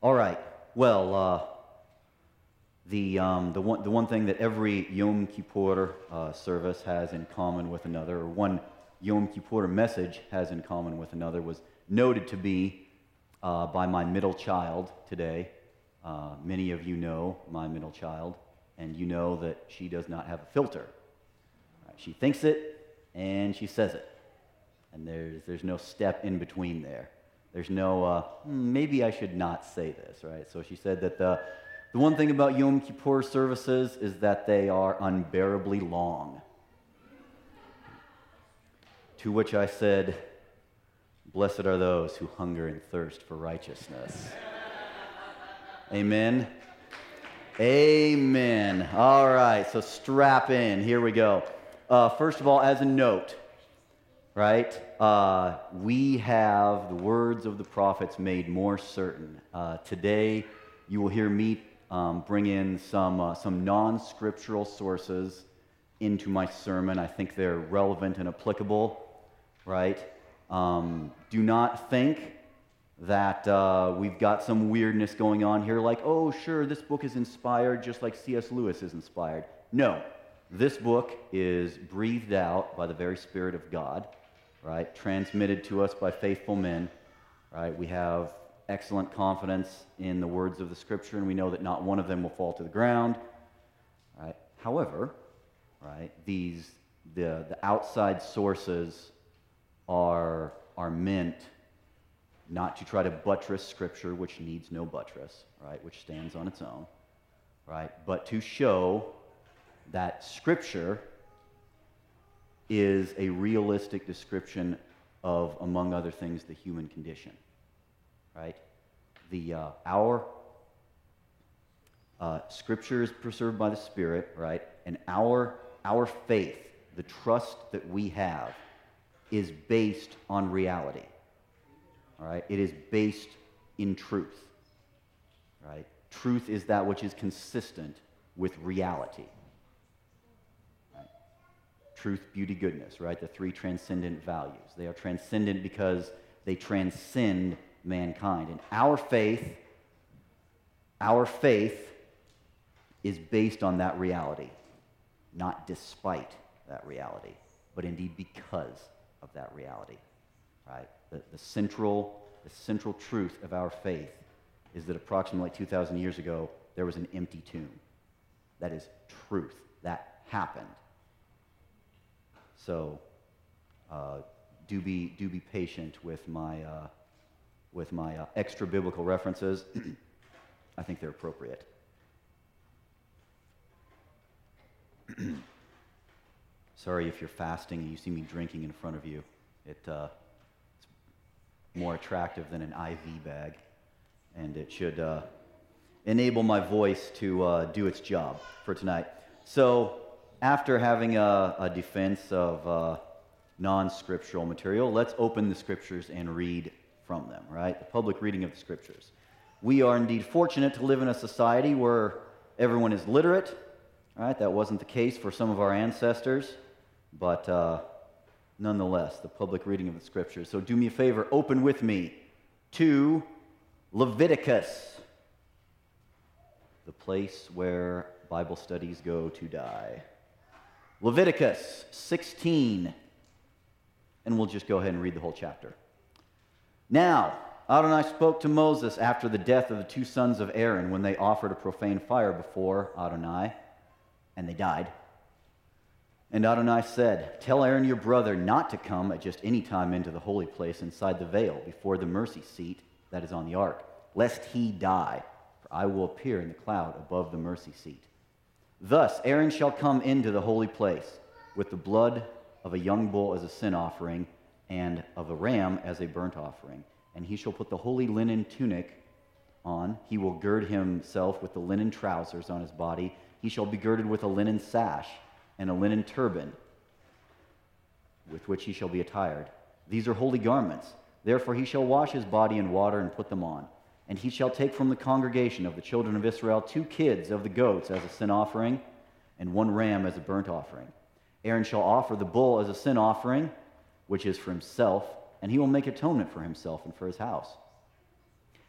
All right. Well, uh, the, um, the, one, the one thing that every Yom Kippur uh, service has in common with another, or one Yom Kippur message has in common with another, was noted to be uh, by my middle child today. Uh, many of you know my middle child, and you know that she does not have a filter. She thinks it, and she says it. And there's, there's no step in between there. There's no, uh, hmm, maybe I should not say this, right? So she said that the, the one thing about Yom Kippur services is that they are unbearably long. To which I said, Blessed are those who hunger and thirst for righteousness. Amen. Amen. All right, so strap in. Here we go. Uh, first of all, as a note, right, uh, we have the words of the prophets made more certain. Uh, today, you will hear me um, bring in some, uh, some non scriptural sources into my sermon. I think they're relevant and applicable, right? Um, do not think that uh, we've got some weirdness going on here, like, oh, sure, this book is inspired just like C.S. Lewis is inspired. No, this book is breathed out by the very Spirit of God, right? Transmitted to us by faithful men, right? We have excellent confidence in the words of the Scripture, and we know that not one of them will fall to the ground, right? However, right, these, the, the outside sources are, are meant not to try to buttress Scripture, which needs no buttress, right, which stands on its own, right, but to show that Scripture is a realistic description of, among other things, the human condition, right? The, uh, our uh, Scripture is preserved by the Spirit, right? And our, our faith, the trust that we have, is based on reality all right? It is based in truth, right? Truth is that which is consistent with reality. Truth, beauty, goodness, right? The three transcendent values. They are transcendent because they transcend mankind. And our faith, our faith is based on that reality, not despite that reality, but indeed because of that reality, right? the, the, central, the central truth of our faith is that approximately 2,000 years ago, there was an empty tomb. That is truth. That happened. So uh, do, be, do be patient with my, uh, with my uh, extra biblical references. I think they're appropriate. Sorry if you're fasting and you see me drinking in front of you. It, uh, it's more attractive than an IV bag, and it should uh, enable my voice to uh, do its job for tonight. So, after having a, a defense of uh, non scriptural material, let's open the scriptures and read from them, right? The public reading of the scriptures. We are indeed fortunate to live in a society where everyone is literate, right? That wasn't the case for some of our ancestors, but uh, nonetheless, the public reading of the scriptures. So do me a favor, open with me to Leviticus, the place where Bible studies go to die. Leviticus 16, and we'll just go ahead and read the whole chapter. Now, Adonai spoke to Moses after the death of the two sons of Aaron when they offered a profane fire before Adonai, and they died. And Adonai said, Tell Aaron your brother not to come at just any time into the holy place inside the veil before the mercy seat that is on the ark, lest he die, for I will appear in the cloud above the mercy seat. Thus Aaron shall come into the holy place with the blood of a young bull as a sin offering and of a ram as a burnt offering. And he shall put the holy linen tunic on. He will gird himself with the linen trousers on his body. He shall be girded with a linen sash and a linen turban with which he shall be attired. These are holy garments. Therefore he shall wash his body in water and put them on. And he shall take from the congregation of the children of Israel two kids of the goats as a sin offering, and one ram as a burnt offering. Aaron shall offer the bull as a sin offering, which is for himself, and he will make atonement for himself and for his house.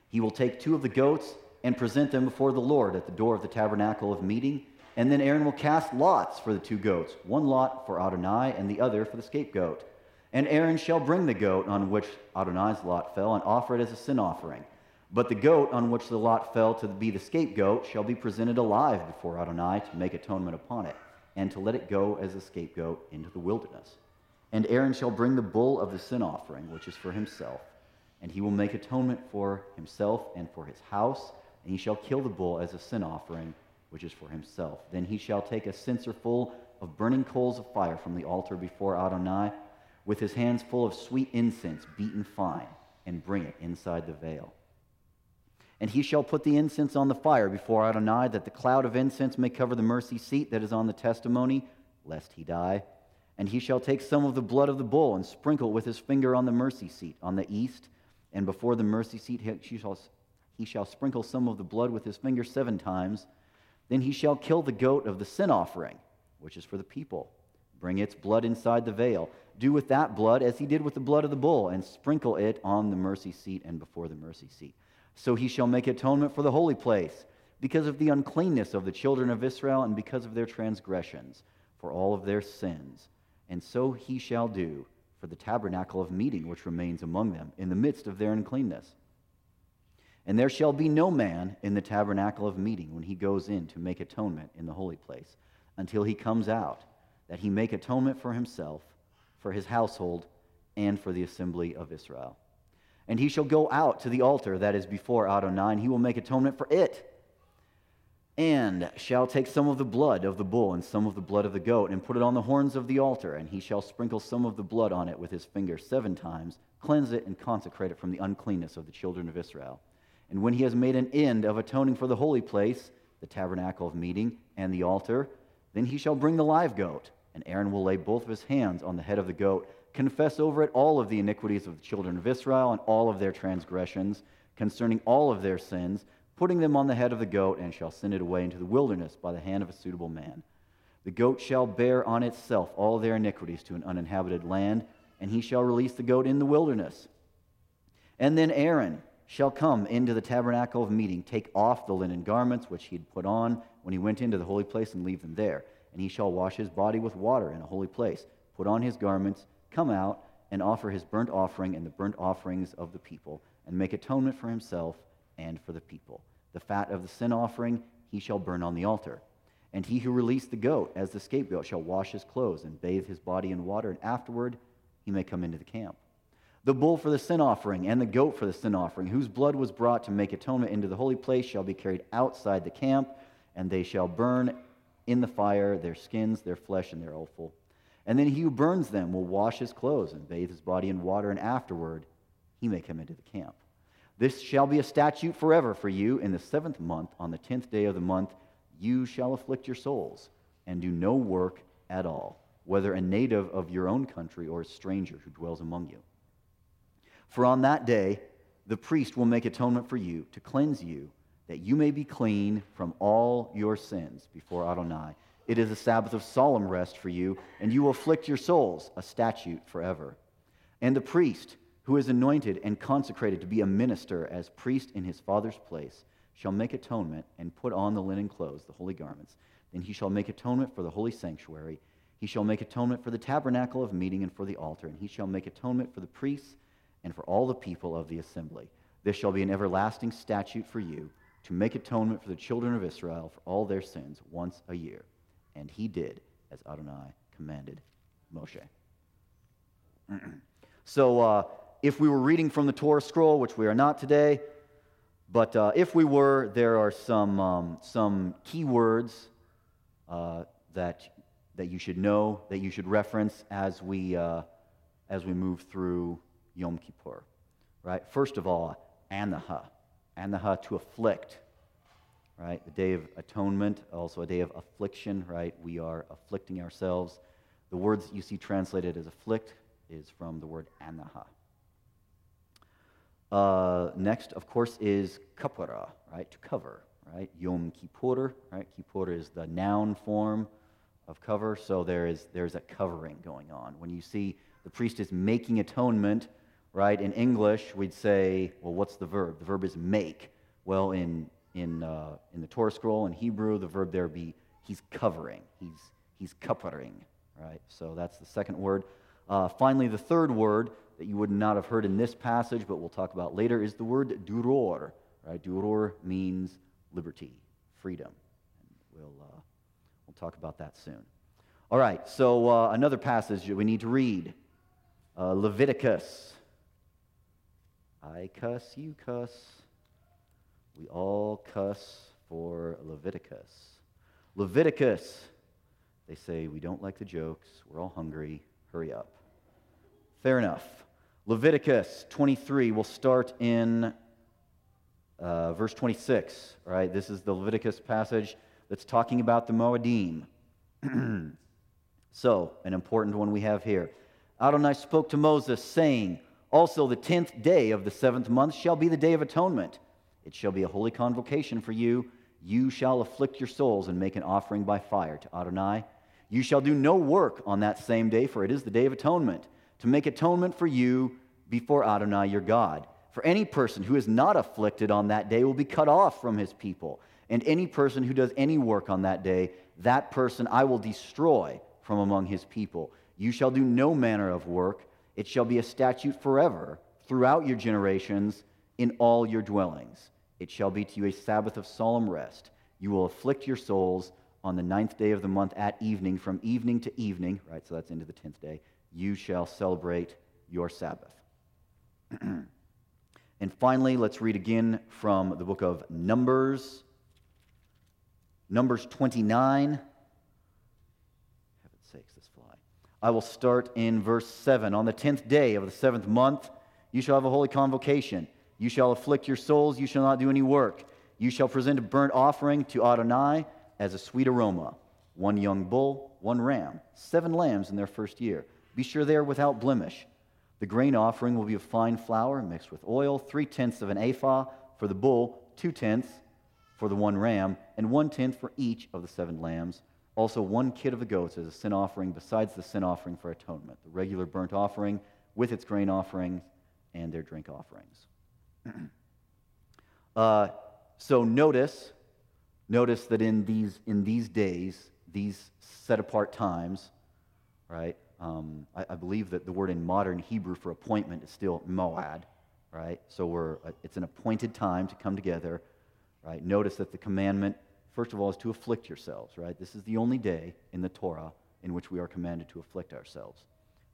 He will take two of the goats and present them before the Lord at the door of the tabernacle of meeting. And then Aaron will cast lots for the two goats, one lot for Adonai and the other for the scapegoat. And Aaron shall bring the goat on which Adonai's lot fell and offer it as a sin offering. But the goat on which the lot fell to be the scapegoat shall be presented alive before Adonai to make atonement upon it, and to let it go as a scapegoat into the wilderness. And Aaron shall bring the bull of the sin offering, which is for himself, and he will make atonement for himself and for his house, and he shall kill the bull as a sin offering, which is for himself. Then he shall take a censer full of burning coals of fire from the altar before Adonai, with his hands full of sweet incense beaten fine, and bring it inside the veil. And he shall put the incense on the fire before Adonai, that the cloud of incense may cover the mercy seat that is on the testimony, lest he die. And he shall take some of the blood of the bull and sprinkle with his finger on the mercy seat on the east. And before the mercy seat, he shall, he shall sprinkle some of the blood with his finger seven times. Then he shall kill the goat of the sin offering, which is for the people. Bring its blood inside the veil. Do with that blood as he did with the blood of the bull, and sprinkle it on the mercy seat and before the mercy seat. So he shall make atonement for the holy place, because of the uncleanness of the children of Israel, and because of their transgressions, for all of their sins. And so he shall do for the tabernacle of meeting which remains among them, in the midst of their uncleanness. And there shall be no man in the tabernacle of meeting when he goes in to make atonement in the holy place, until he comes out, that he make atonement for himself, for his household, and for the assembly of Israel. And he shall go out to the altar that is before Adonai, and he will make atonement for it. And shall take some of the blood of the bull and some of the blood of the goat, and put it on the horns of the altar, and he shall sprinkle some of the blood on it with his finger seven times, cleanse it, and consecrate it from the uncleanness of the children of Israel. And when he has made an end of atoning for the holy place, the tabernacle of meeting, and the altar, then he shall bring the live goat, and Aaron will lay both of his hands on the head of the goat confess over it all of the iniquities of the children of Israel and all of their transgressions concerning all of their sins, putting them on the head of the goat, and shall send it away into the wilderness by the hand of a suitable man. The goat shall bear on itself all their iniquities to an uninhabited land, and he shall release the goat in the wilderness. And then Aaron shall come into the tabernacle of meeting, take off the linen garments which he had put on when he went into the holy place, and leave them there. And he shall wash his body with water in a holy place, put on his garments, come out and offer his burnt offering and the burnt offerings of the people, and make atonement for himself and for the people. The fat of the sin offering he shall burn on the altar. And he who released the goat as the scapegoat shall wash his clothes and bathe his body in water, and afterward he may come into the camp. The bull for the sin offering and the goat for the sin offering, whose blood was brought to make atonement into the holy place, shall be carried outside the camp, and they shall burn in the fire their skins, their flesh, and their offal and then he who burns them will wash his clothes and bathe his body in water, and afterward he may come into the camp. This shall be a statute forever for you. In the seventh month, on the tenth day of the month, you shall afflict your souls and do no work at all, whether a native of your own country or a stranger who dwells among you. For on that day, the priest will make atonement for you to cleanse you, that you may be clean from all your sins before Adonai it is a Sabbath of solemn rest for you, and you will afflict your souls, a statute forever. And the priest, who is anointed and consecrated to be a minister as priest in his father's place, shall make atonement and put on the linen clothes, the holy garments. Then he shall make atonement for the holy sanctuary. He shall make atonement for the tabernacle of meeting and for the altar, and he shall make atonement for the priests and for all the people of the assembly. This shall be an everlasting statute for you to make atonement for the children of Israel for all their sins once a year. And he did as Adonai commanded Moshe. so, uh, if we were reading from the Torah scroll, which we are not today, but uh, if we were, there are some, um, some key words uh, that, that you should know, that you should reference as we, uh, as we move through Yom Kippur. Right? First of all, anaha. Anaha, to afflict right? The day of atonement, also a day of affliction, right? We are afflicting ourselves. The words you see translated as afflict is from the word anaha. Uh, next, of course, is kapara, right? To cover, right? Yom Kippur, right? Kippur is the noun form of cover, so there is there's a covering going on. When you see the priest is making atonement, right? In English, we'd say, well, what's the verb? The verb is make. Well, in, in, uh, in the Torah scroll, in Hebrew, the verb there be he's covering. He's, he's covering, right? So that's the second word. Uh, finally, the third word that you would not have heard in this passage, but we'll talk about later, is the word duror. Right? Duror means liberty, freedom. And we'll, uh, we'll talk about that soon. All right, so uh, another passage we need to read uh, Leviticus. I cuss, you cuss. We all cuss for Leviticus. Leviticus. They say, We don't like the jokes. We're all hungry. Hurry up. Fair enough. Leviticus 23, we'll start in uh, verse 26. Right, this is the Leviticus passage that's talking about the Moedim. so, an important one we have here. Adonai spoke to Moses, saying, Also the tenth day of the seventh month shall be the day of atonement. It shall be a holy convocation for you. You shall afflict your souls and make an offering by fire to Adonai. You shall do no work on that same day, for it is the day of atonement, to make atonement for you before Adonai your God. For any person who is not afflicted on that day will be cut off from his people. And any person who does any work on that day, that person I will destroy from among his people. You shall do no manner of work. It shall be a statute forever throughout your generations in all your dwellings. It shall be to you a Sabbath of solemn rest. You will afflict your souls on the ninth day of the month at evening, from evening to evening, right? So that's into the tenth day. You shall celebrate your Sabbath. and finally, let's read again from the book of Numbers. Numbers 29. Heaven's sakes, this fly. I will start in verse 7. On the tenth day of the seventh month, you shall have a holy convocation. You shall afflict your souls. You shall not do any work. You shall present a burnt offering to Adonai as a sweet aroma one young bull, one ram, seven lambs in their first year. Be sure they are without blemish. The grain offering will be of fine flour mixed with oil, three tenths of an ephah for the bull, two tenths for the one ram, and one tenth for each of the seven lambs. Also, one kid of the goats as a sin offering, besides the sin offering for atonement, the regular burnt offering with its grain offerings and their drink offerings. uh, so, notice, notice that in these, in these days, these set apart times, right? Um, I, I, believe that the word in modern Hebrew for appointment is still moad, right? So we're, uh, it's an appointed time to come together right? Notice that the commandment, first of all, is to afflict yourselves, right? This is the only day in the Torah in which we are commanded to afflict ourselves,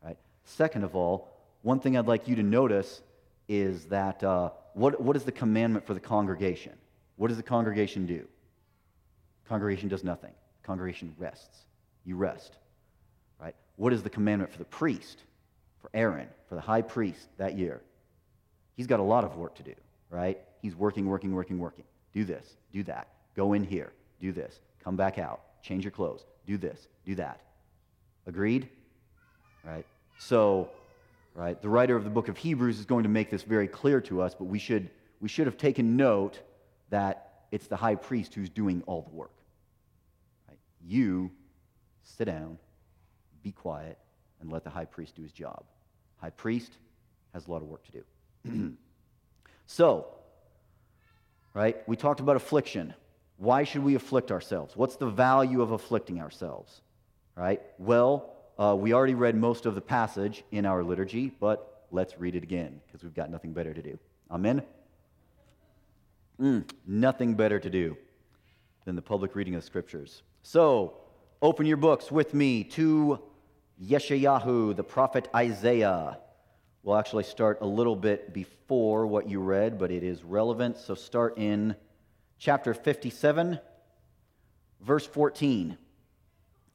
right? Second of all, one thing I'd like you to notice is that uh, what, what is the commandment for the congregation? What does the congregation do? Congregation does nothing. Congregation rests. You rest, right? What is the commandment for the priest, for Aaron, for the high priest that year? He's got a lot of work to do, right? He's working, working, working, working. Do this, do that. Go in here, do this. Come back out, change your clothes, do this, do that. Agreed? Right? So, right, the writer of the book of Hebrews is going to make this very clear to us, but we should, we should have taken note that it's the high priest who's doing all the work. Right? You sit down, be quiet, and let the high priest do his job. High priest has a lot of work to do. so, right? We talked about affliction. Why should we afflict ourselves? What's the value of afflicting ourselves, right? Well, uh, we already read most of the passage in our liturgy, but let's read it again because we've got nothing better to do. Amen? Mm, nothing better to do than the public reading of scriptures. So, open your books with me to Yeshayahu, the prophet Isaiah. We'll actually start a little bit before what you read, but it is relevant. So start in chapter 57, verse 14,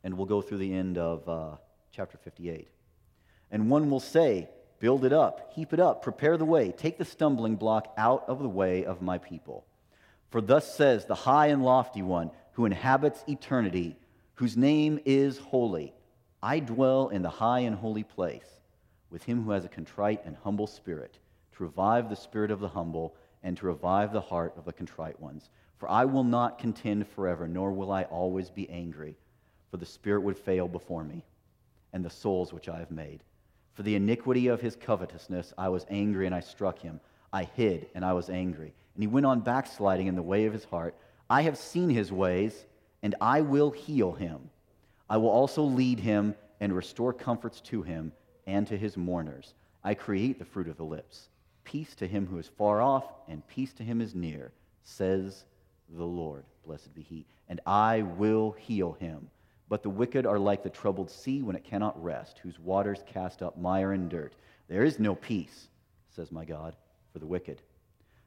and we'll go through the end of uh, chapter 58. And one will say, Build it up, heap it up, prepare the way, take the stumbling block out of the way of my people. For thus says the high and lofty one who inhabits eternity, whose name is holy. I dwell in the high and holy place with him who has a contrite and humble spirit, to revive the spirit of the humble and to revive the heart of the contrite ones. For I will not contend forever, nor will I always be angry, for the spirit would fail before me, and the souls which I have made. For the iniquity of his covetousness, I was angry and I struck him. I hid and I was angry. And he went on backsliding in the way of his heart. I have seen his ways, and I will heal him. I will also lead him and restore comforts to him and to his mourners. I create the fruit of the lips. Peace to him who is far off, and peace to him is near, says the Lord. Blessed be he. And I will heal him. But the wicked are like the troubled sea when it cannot rest, whose waters cast up mire and dirt. There is no peace, says my God, for the wicked.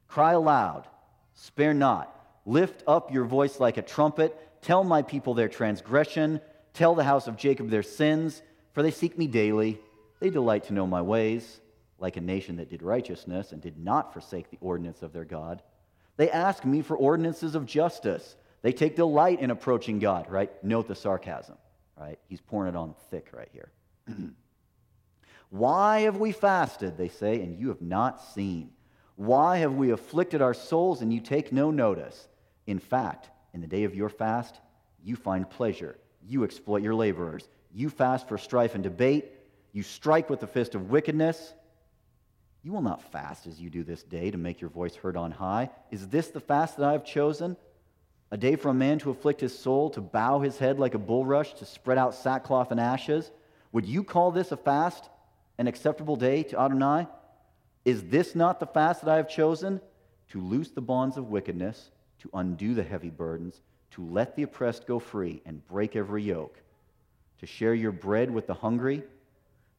Cry aloud, spare not. Lift up your voice like a trumpet. Tell my people their transgression. Tell the house of Jacob their sins, for they seek me daily. They delight to know my ways, like a nation that did righteousness and did not forsake the ordinance of their God. They ask me for ordinances of justice. They take delight in approaching God, right? Note the sarcasm, right? He's pouring it on thick right here. Why have we fasted, they say, and you have not seen? Why have we afflicted our souls and you take no notice? In fact, in the day of your fast, you find pleasure. You exploit your laborers. You fast for strife and debate. You strike with the fist of wickedness. You will not fast as you do this day to make your voice heard on high. Is this the fast that I have chosen? A day for a man to afflict his soul, to bow his head like a bulrush, to spread out sackcloth and ashes? Would you call this a fast, an acceptable day to Adonai? Is this not the fast that I have chosen? To loose the bonds of wickedness, to undo the heavy burdens, to let the oppressed go free and break every yoke, to share your bread with the hungry,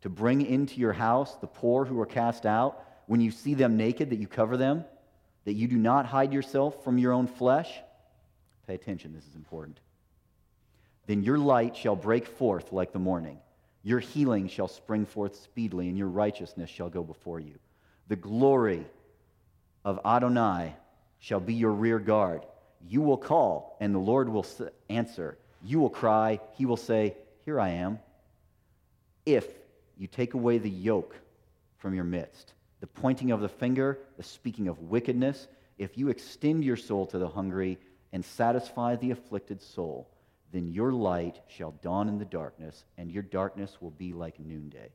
to bring into your house the poor who are cast out, when you see them naked, that you cover them, that you do not hide yourself from your own flesh. Pay attention, this is important. Then your light shall break forth like the morning. Your healing shall spring forth speedily, and your righteousness shall go before you. The glory of Adonai shall be your rear guard. You will call, and the Lord will answer. You will cry, he will say, Here I am. If you take away the yoke from your midst, the pointing of the finger, the speaking of wickedness, if you extend your soul to the hungry and satisfy the afflicted soul, then your light shall dawn in the darkness, and your darkness will be like noonday.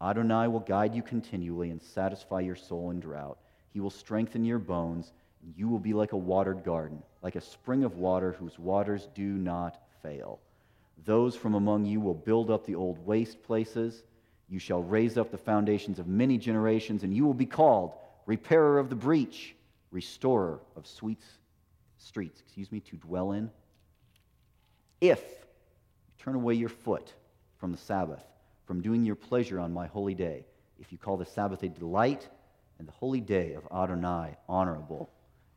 Adonai will guide you continually and satisfy your soul in drought. He will strengthen your bones, and you will be like a watered garden, like a spring of water whose waters do not fail. Those from among you will build up the old waste places. You shall raise up the foundations of many generations, and you will be called repairer of the breach, restorer of sweet streets, excuse me, to dwell in. If you turn away your foot from the Sabbath, from doing your pleasure on my holy day. If you call the Sabbath a delight and the holy day of Adonai honorable,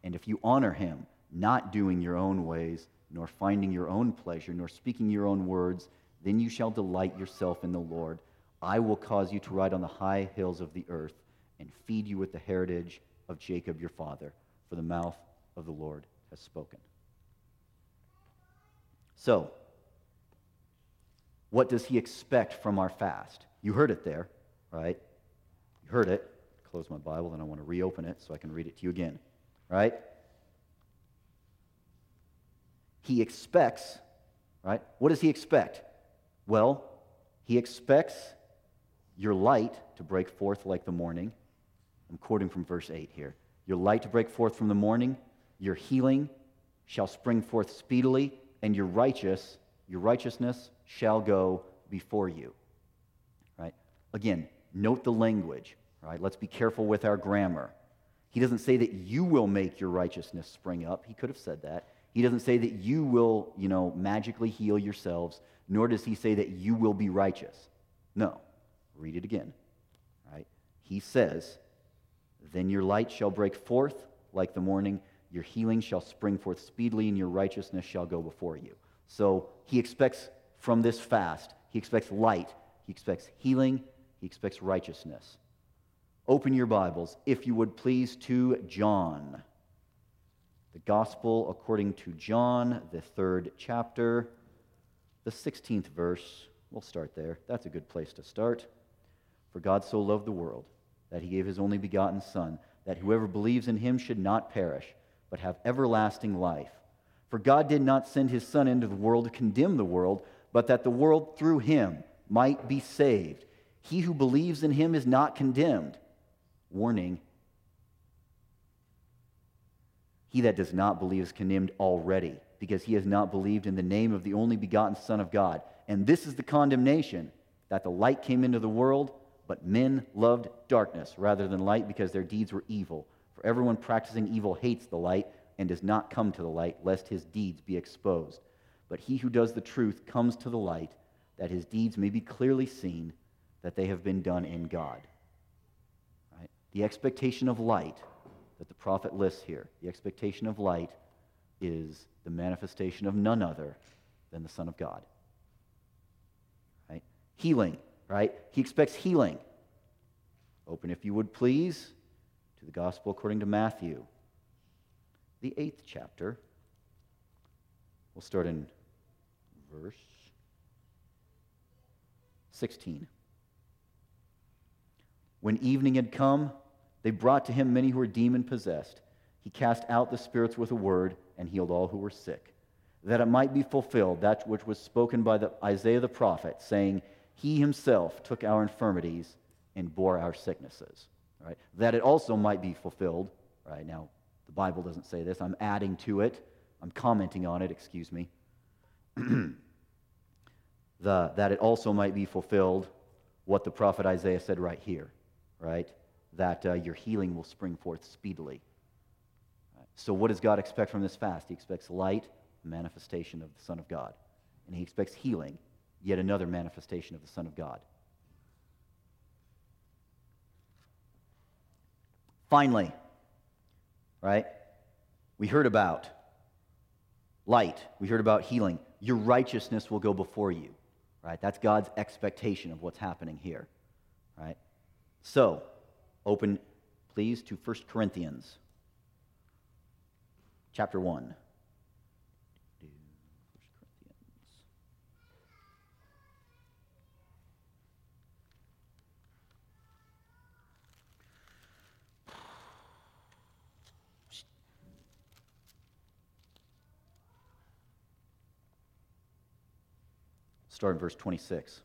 and if you honor him, not doing your own ways, nor finding your own pleasure, nor speaking your own words, then you shall delight yourself in the Lord. I will cause you to ride on the high hills of the earth and feed you with the heritage of Jacob your father, for the mouth of the Lord has spoken. So, what does he expect from our fast? You heard it there, right? You heard it. Close my Bible, and I want to reopen it so I can read it to you again, right? He expects, right? What does he expect? Well, he expects your light to break forth like the morning. I'm quoting from verse 8 here. Your light to break forth from the morning, your healing shall spring forth speedily, and your righteous, your righteousness shall go before you. Right? Again, note the language. Right? Let's be careful with our grammar. He doesn't say that you will make your righteousness spring up. He could have said that. He doesn't say that you will, you know, magically heal yourselves, nor does he say that you will be righteous. No. Read it again. Right? He says, Then your light shall break forth like the morning, your healing shall spring forth speedily, and your righteousness shall go before you. So he expects from this fast. He expects light, he expects healing, he expects righteousness. Open your Bibles, if you would please, to John. The Gospel according to John, the third chapter, the 16th verse. We'll start there. That's a good place to start. For God so loved the world that he gave his only begotten Son, that whoever believes in him should not perish, but have everlasting life. For God did not send his Son into the world to condemn the world, but that the world through him might be saved. He who believes in him is not condemned. Warning. He that does not believe is condemned already, because he has not believed in the name of the only begotten Son of God. And this is the condemnation that the light came into the world, but men loved darkness rather than light because their deeds were evil. For everyone practicing evil hates the light and does not come to the light, lest his deeds be exposed. But he who does the truth comes to the light, that his deeds may be clearly seen that they have been done in God. Right? The expectation of light that the prophet lists here, the expectation of light is the manifestation of none other than the Son of God. Right? Healing, right? He expects healing. Open, if you would please, the Gospel according to Matthew, the eighth chapter. We'll start in verse 16. When evening had come, they brought to him many who were demon possessed. He cast out the spirits with a word and healed all who were sick, that it might be fulfilled that which was spoken by the, Isaiah the prophet, saying, He himself took our infirmities and bore our sicknesses. Right? That it also might be fulfilled. Right now, the Bible doesn't say this. I'm adding to it. I'm commenting on it. Excuse me. the, that it also might be fulfilled what the prophet Isaiah said right here. Right? That uh, your healing will spring forth speedily. So, what does God expect from this fast? He expects light, manifestation of the Son of God. And he expects healing, yet another manifestation of the Son of God. Finally, right, we heard about light, we heard about healing. Your righteousness will go before you, right? That's God's expectation of what's happening here, right? So, open, please, to 1 Corinthians chapter 1. Start in verse 26.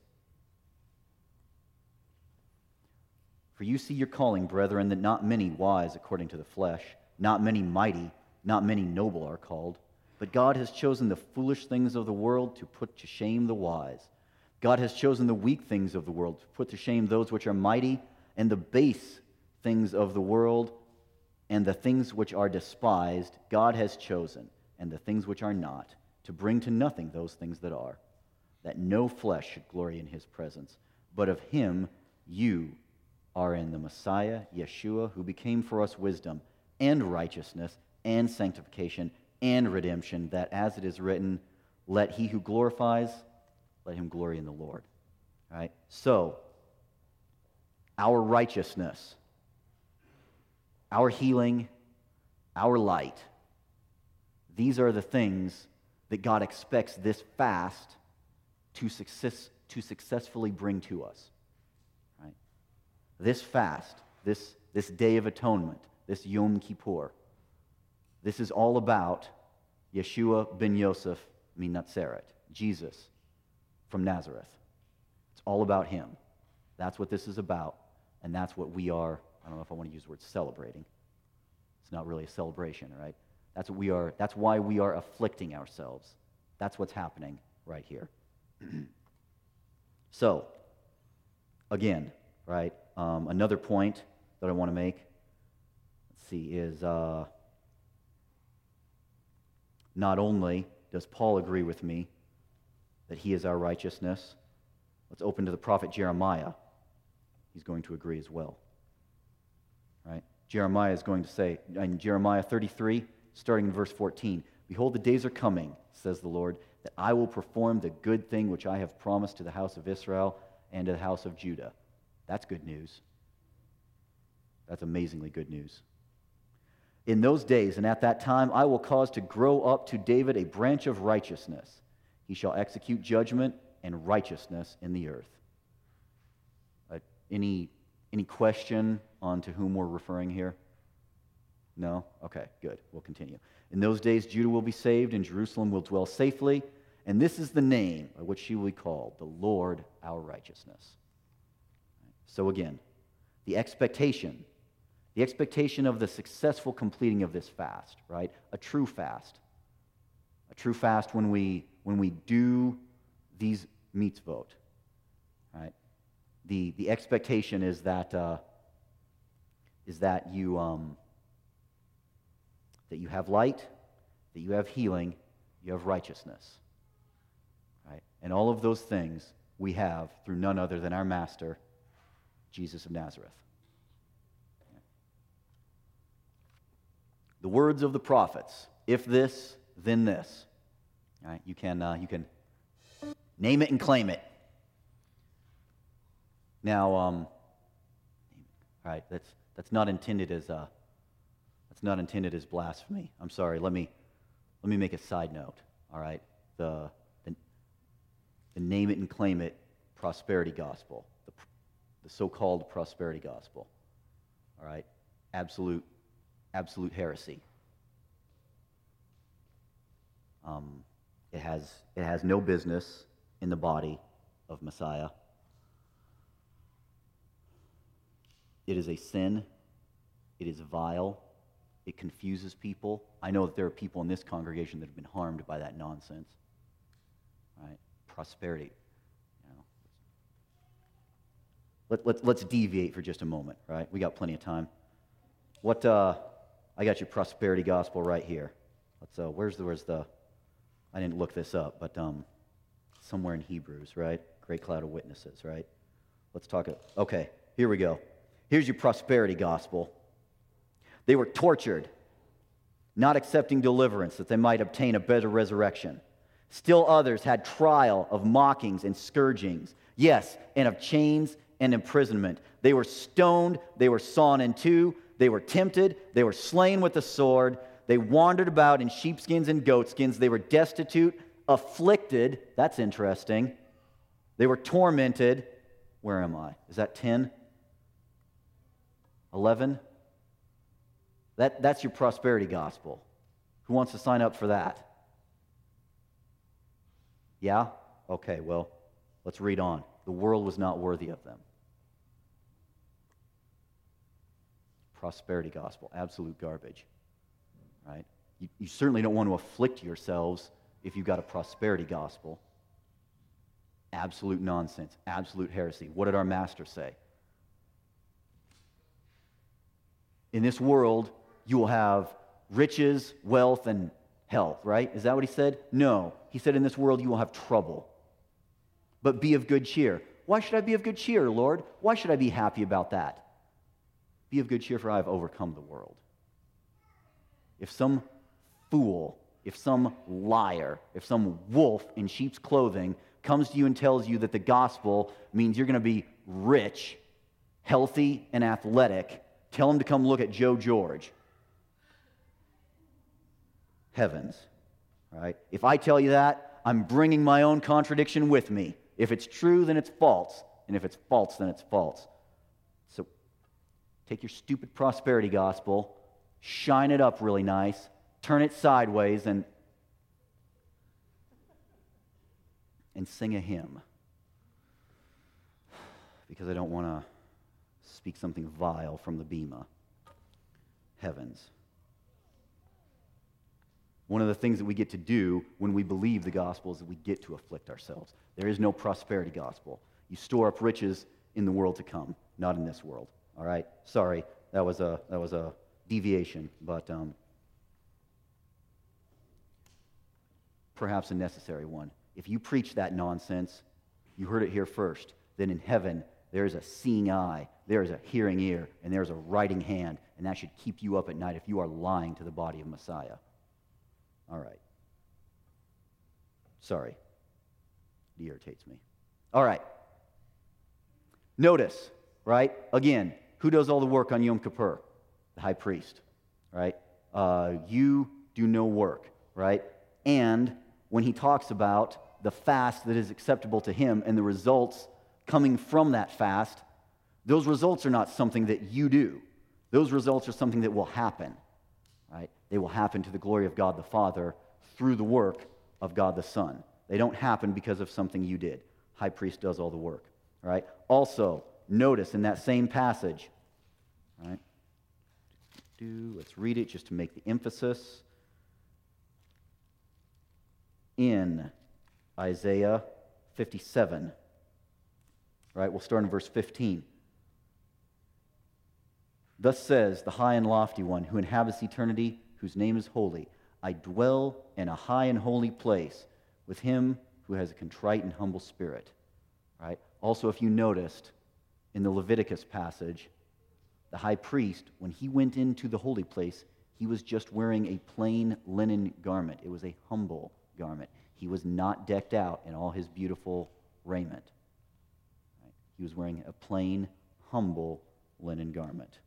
For you see your calling, brethren, that not many wise according to the flesh, not many mighty, not many noble are called, but God has chosen the foolish things of the world to put to shame the wise. God has chosen the weak things of the world to put to shame those which are mighty, and the base things of the world, and the things which are despised, God has chosen, and the things which are not, to bring to nothing those things that are, that no flesh should glory in his presence. But of him you are in the Messiah, Yeshua, who became for us wisdom and righteousness and sanctification and redemption, that as it is written, let he who glorifies, let him glory in the Lord. All right? So, our righteousness, our healing, our light, these are the things that God expects this fast to, success, to successfully bring to us. Right? This fast, this, this day of atonement, this Yom Kippur, this is all about Yeshua ben Yosef min Jesus from Nazareth. It's all about him. That's what this is about, and that's what we are. I don't know if I want to use the word celebrating. It's not really a celebration, right? That's what we are. That's why we are afflicting ourselves. That's what's happening right here. so, again, right? Um, another point that I want to make. Let's see is. Uh, not only does Paul agree with me that he is our righteousness, let's open to the prophet Jeremiah. He's going to agree as well. Right? Jeremiah is going to say in Jeremiah 33, starting in verse 14, Behold, the days are coming, says the Lord, that I will perform the good thing which I have promised to the house of Israel and to the house of Judah. That's good news. That's amazingly good news. In those days and at that time, I will cause to grow up to David a branch of righteousness. He shall execute judgment and righteousness in the earth. Uh, any, any question on to whom we're referring here? No? Okay, good. We'll continue. In those days, Judah will be saved, and Jerusalem will dwell safely. And this is the name by which she will be called the Lord our righteousness. So, again, the expectation, the expectation of the successful completing of this fast, right? A true fast. A true fast when we, when we do these mitzvot, right? The, the expectation is that, uh, is that you, um, that you have light, that you have healing, you have righteousness. Right? And all of those things we have through none other than our Master, Jesus of Nazareth. The words of the prophets if this, then this. Right? You, can, uh, you can name it and claim it. Now, um, all right, that's, that's not intended as uh, that's not intended as blasphemy. I'm sorry. Let me let me make a side note. All right, the the, the name it and claim it prosperity gospel, the, the so-called prosperity gospel. All right, absolute absolute heresy. Um, it has it has no business in the body of Messiah. It is a sin. It is vile. It confuses people. I know that there are people in this congregation that have been harmed by that nonsense. Right? Prosperity. You know. Let, let, let's deviate for just a moment, right? We got plenty of time. What, uh, I got your prosperity gospel right here. Let's, uh, where's the, where's the, I didn't look this up, but um, somewhere in Hebrews, right? Great cloud of witnesses, right? Let's talk. Okay, here we go. Here's your prosperity gospel. They were tortured, not accepting deliverance that they might obtain a better resurrection. Still others had trial of mockings and scourgings, yes, and of chains and imprisonment. They were stoned, they were sawn in two, they were tempted, they were slain with the sword, they wandered about in sheepskins and goatskins, they were destitute, afflicted. That's interesting. They were tormented. Where am I? Is that 10? 11? That, that's your prosperity gospel. Who wants to sign up for that? Yeah? Okay, well, let's read on. The world was not worthy of them. Prosperity gospel, absolute garbage. Right? You, you certainly don't want to afflict yourselves if you've got a prosperity gospel. Absolute nonsense, absolute heresy. What did our master say? In this world, you will have riches, wealth, and health, right? Is that what he said? No. He said, In this world, you will have trouble. But be of good cheer. Why should I be of good cheer, Lord? Why should I be happy about that? Be of good cheer, for I have overcome the world. If some fool, if some liar, if some wolf in sheep's clothing comes to you and tells you that the gospel means you're going to be rich, healthy, and athletic, tell him to come look at Joe George heavens, right? If I tell you that, I'm bringing my own contradiction with me. If it's true, then it's false. And if it's false, then it's false. So take your stupid prosperity gospel, shine it up really nice, turn it sideways, and, and sing a hymn. Because I don't want to speak something vile from the Bema. Heavens. One of the things that we get to do when we believe the gospel is that we get to afflict ourselves. There is no prosperity gospel. You store up riches in the world to come, not in this world. All right? Sorry, that was a, that was a deviation, but um, perhaps a necessary one. If you preach that nonsense, you heard it here first, then in heaven there is a seeing eye, there is a hearing ear, and there is a writing hand, and that should keep you up at night if you are lying to the body of Messiah. All right. Sorry. It irritates me. All right. Notice, right? Again, who does all the work on Yom Kippur? The high priest, right? Uh, you do no work, right? And when he talks about the fast that is acceptable to him and the results coming from that fast, those results are not something that you do. Those results are something that will happen? They will happen to the glory of God the Father through the work of God the Son. They don't happen because of something you did. High priest does all the work, right? Also, Notice in that same passage, right? Let's read it just to make the emphasis. In Isaiah 57, right? We'll start in verse 15. Thus says the high and lofty one who inhabits eternity, whose name is holy. I dwell in a high and holy place with him who has a contrite and humble spirit. Right? Also, if you noticed in the Leviticus passage, the high priest, when he went into the holy place, he was just wearing a plain linen garment. It was a humble garment. He was not decked out in all his beautiful raiment. Right? He was wearing a plain, humble linen garment.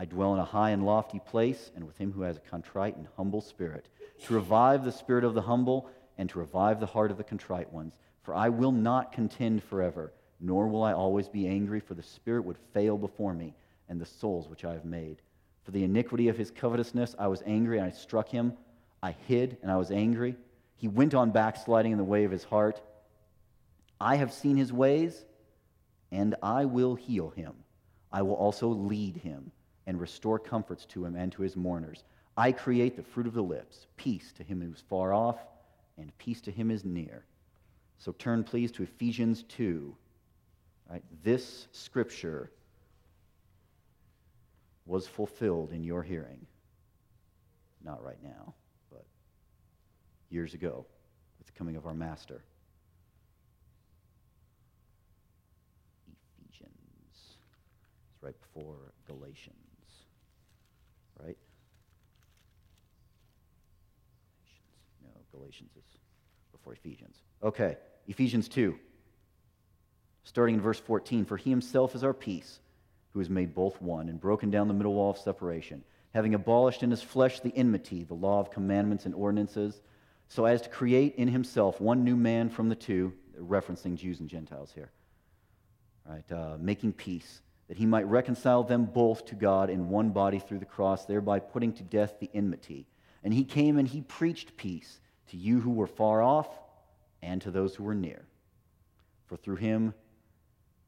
I dwell in a high and lofty place, and with him who has a contrite and humble spirit, to revive the spirit of the humble and to revive the heart of the contrite ones. For I will not contend forever, nor will I always be angry, for the spirit would fail before me, and the souls which I have made. For the iniquity of his covetousness I was angry, and I struck him. I hid, and I was angry. He went on backsliding in the way of his heart. I have seen his ways, and I will heal him. I will also lead him and restore comforts to him and to his mourners. I create the fruit of the lips, peace to him who is far off, and peace to him who is near. So turn, please, to Ephesians 2. Right? This scripture was fulfilled in your hearing. Not right now, but years ago with the coming of our Master. Ephesians. It's right before Galatians right? No, Galatians is before Ephesians. Okay, Ephesians 2. Starting in verse 14 For he himself is our peace, who has made both one, and broken down the middle wall of separation, having abolished in his flesh the enmity, the law of commandments and ordinances, so as to create in himself one new man from the two, referencing Jews and Gentiles here, right? Uh, making peace that he might reconcile them both to God in one body through the cross, thereby putting to death the enmity. And he came and he preached peace to you who were far off and to those who were near. For through him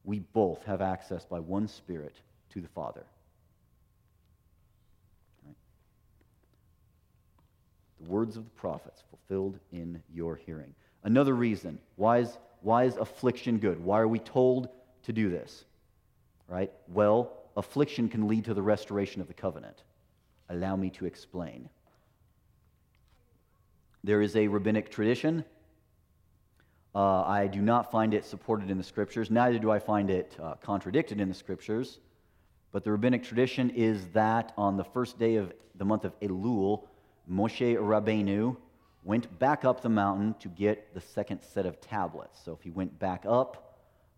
we both have access by one Spirit to the Father. The words of the prophets fulfilled in your hearing. Another reason why is, why is affliction good? Why are we told to do this? Right? Well, affliction can lead to the restoration of the covenant. Allow me to explain. There is a rabbinic tradition. Uh, I do not find it supported in the scriptures, neither do I find it uh, contradicted in the scriptures. But the rabbinic tradition is that on the first day of the month of Elul, Moshe Rabbeinu went back up the mountain to get the second set of tablets. So if he went back up,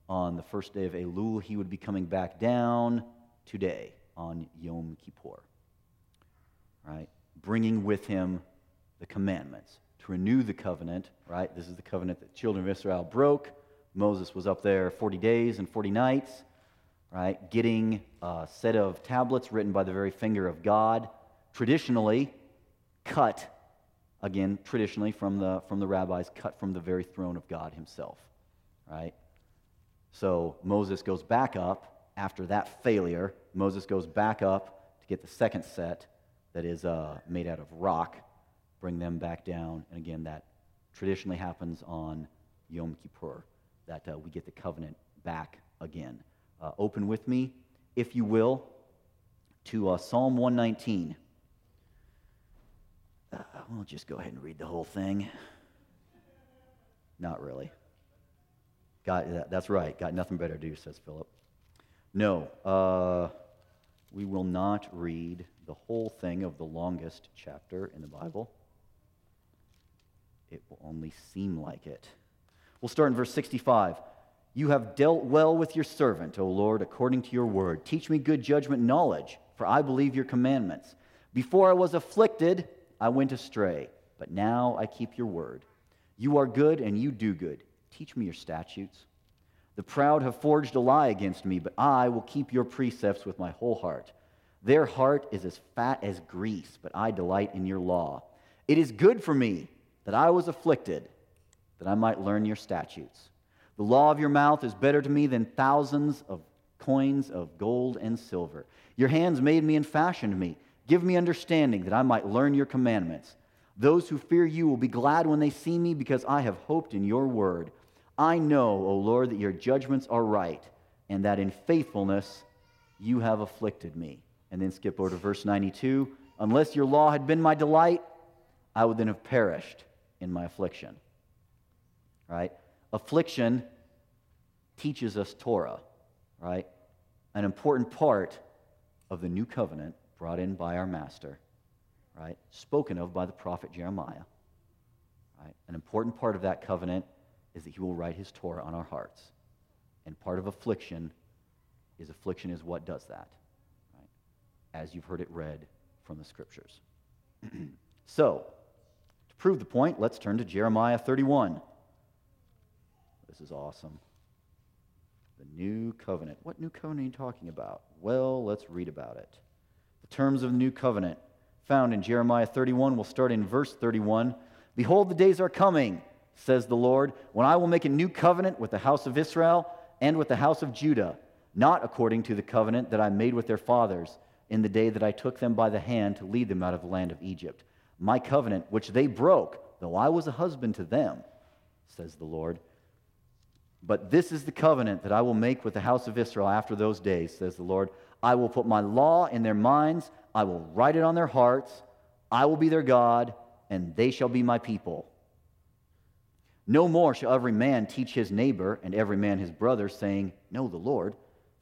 on the first day of Elul, he would be coming back down today on Yom Kippur. Right? Bringing with him the commandments to renew the covenant, right? This is the covenant that children of Israel broke. Moses was up there 40 days and 40 nights, right? Getting a set of tablets written by the very finger of God, traditionally cut, again, traditionally from the, from the rabbis, cut from the very throne of God himself, right? So Moses goes back up after that failure. Moses goes back up to get the second set that is uh, made out of rock, bring them back down. And again, that traditionally happens on Yom Kippur, that uh, we get the covenant back again. Uh, open with me, if you will, to uh, Psalm 119. Uh, we'll just go ahead and read the whole thing. Not really. Got, that's right. Got nothing better to do, says Philip. No, uh, we will not read the whole thing of the longest chapter in the Bible. It will only seem like it. We'll start in verse 65. You have dealt well with your servant, O Lord, according to your word. Teach me good judgment and knowledge, for I believe your commandments. Before I was afflicted, I went astray, but now I keep your word. You are good and you do good. Teach me your statutes. The proud have forged a lie against me, but I will keep your precepts with my whole heart. Their heart is as fat as grease, but I delight in your law. It is good for me that I was afflicted, that I might learn your statutes. The law of your mouth is better to me than thousands of coins of gold and silver. Your hands made me and fashioned me. Give me understanding that I might learn your commandments. Those who fear you will be glad when they see me because I have hoped in your word. I know, O Lord, that your judgments are right and that in faithfulness you have afflicted me. And then skip over to verse 92. Unless your law had been my delight, I would then have perished in my affliction. Right? Affliction teaches us Torah, right? An important part of the new covenant brought in by our master, right? Spoken of by the prophet Jeremiah. Right? An important part of that covenant is that he will write his Torah on our hearts. And part of affliction is affliction is what does that, right? As you've heard it read from the scriptures. so, to prove the point, let's turn to Jeremiah 31. This is awesome. The new covenant. What new covenant are you talking about? Well, let's read about it. The terms of the new covenant found in Jeremiah 31. We'll start in verse 31. Behold, the days are coming, says the Lord, when I will make a new covenant with the house of Israel and with the house of Judah, not according to the covenant that I made with their fathers in the day that I took them by the hand to lead them out of the land of Egypt. My covenant, which they broke, though I was a husband to them, says the Lord. But this is the covenant that I will make with the house of Israel after those days, says the Lord. I will put my law in their minds, I will write it on their hearts. I will be their God, and they shall be my people. No more shall every man teach his neighbor and every man his brother, saying, Know the Lord,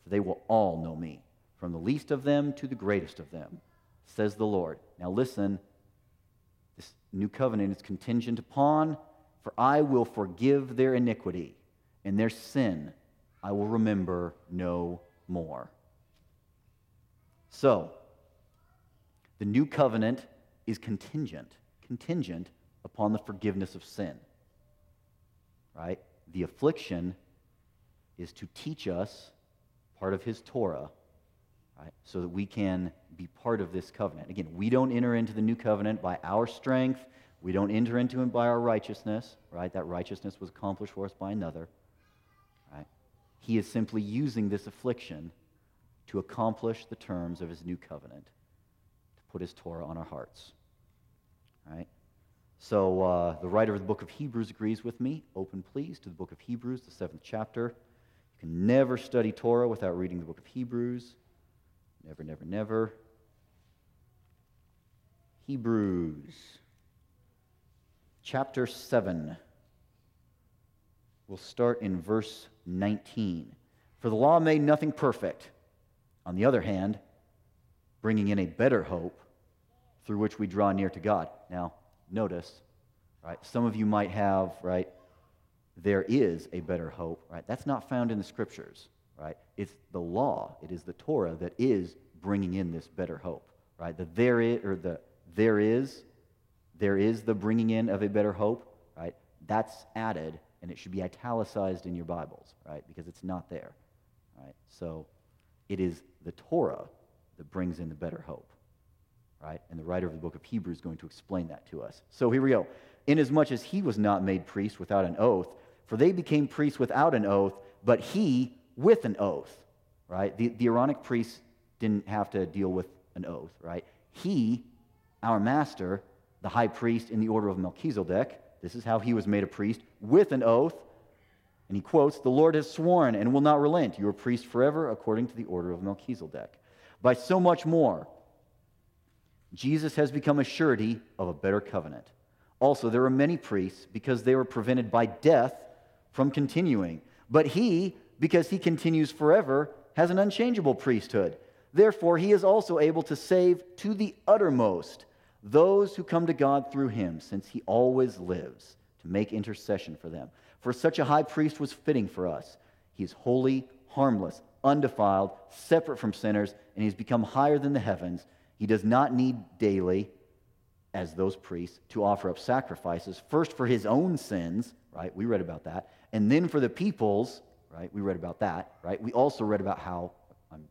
for they will all know me, from the least of them to the greatest of them, says the Lord. Now listen, this new covenant is contingent upon, for I will forgive their iniquity, and their sin I will remember no more. So, the new covenant is contingent, contingent upon the forgiveness of sin right? The affliction is to teach us part of his Torah, right? So that we can be part of this covenant. Again, we don't enter into the new covenant by our strength. We don't enter into it by our righteousness, right? That righteousness was accomplished for us by another, right? He is simply using this affliction to accomplish the terms of his new covenant, to put his Torah on our hearts, right? So uh, the writer of the book of Hebrews agrees with me. Open, please, to the book of Hebrews, the seventh chapter. You can never study Torah without reading the book of Hebrews. Never, never, never. Hebrews, chapter 7. We'll start in verse 19. For the law made nothing perfect. On the other hand, bringing in a better hope through which we draw near to God. Now, notice, right? Some of you might have, right? There is a better hope, right? That's not found in the scriptures, right? It's the law, it is the Torah that is bringing in this better hope, right? The there is, or the there is, there is the bringing in of a better hope, right? That's added, and it should be italicized in your Bibles, right? Because it's not there, right? So it is the Torah that brings in the better hope right? And the writer of the book of Hebrews is going to explain that to us. So here we go. Inasmuch as he was not made priest without an oath, for they became priests without an oath, but he with an oath, right? The, the Aaronic priests didn't have to deal with an oath, right? He, our master, the high priest in the order of Melchizedek, this is how he was made a priest, with an oath. And he quotes, The Lord has sworn and will not relent. You are priest forever according to the order of Melchizedek. By so much more, Jesus has become a surety of a better covenant. Also, there are many priests because they were prevented by death from continuing. But he, because he continues forever, has an unchangeable priesthood. Therefore, he is also able to save to the uttermost those who come to God through him, since he always lives to make intercession for them. For such a high priest was fitting for us. He is holy, harmless, undefiled, separate from sinners, and he has become higher than the heavens he does not need daily, as those priests, to offer up sacrifices, first for his own sins, right? We read about that. And then for the people's, right? We read about that, right? We also read about how, I'm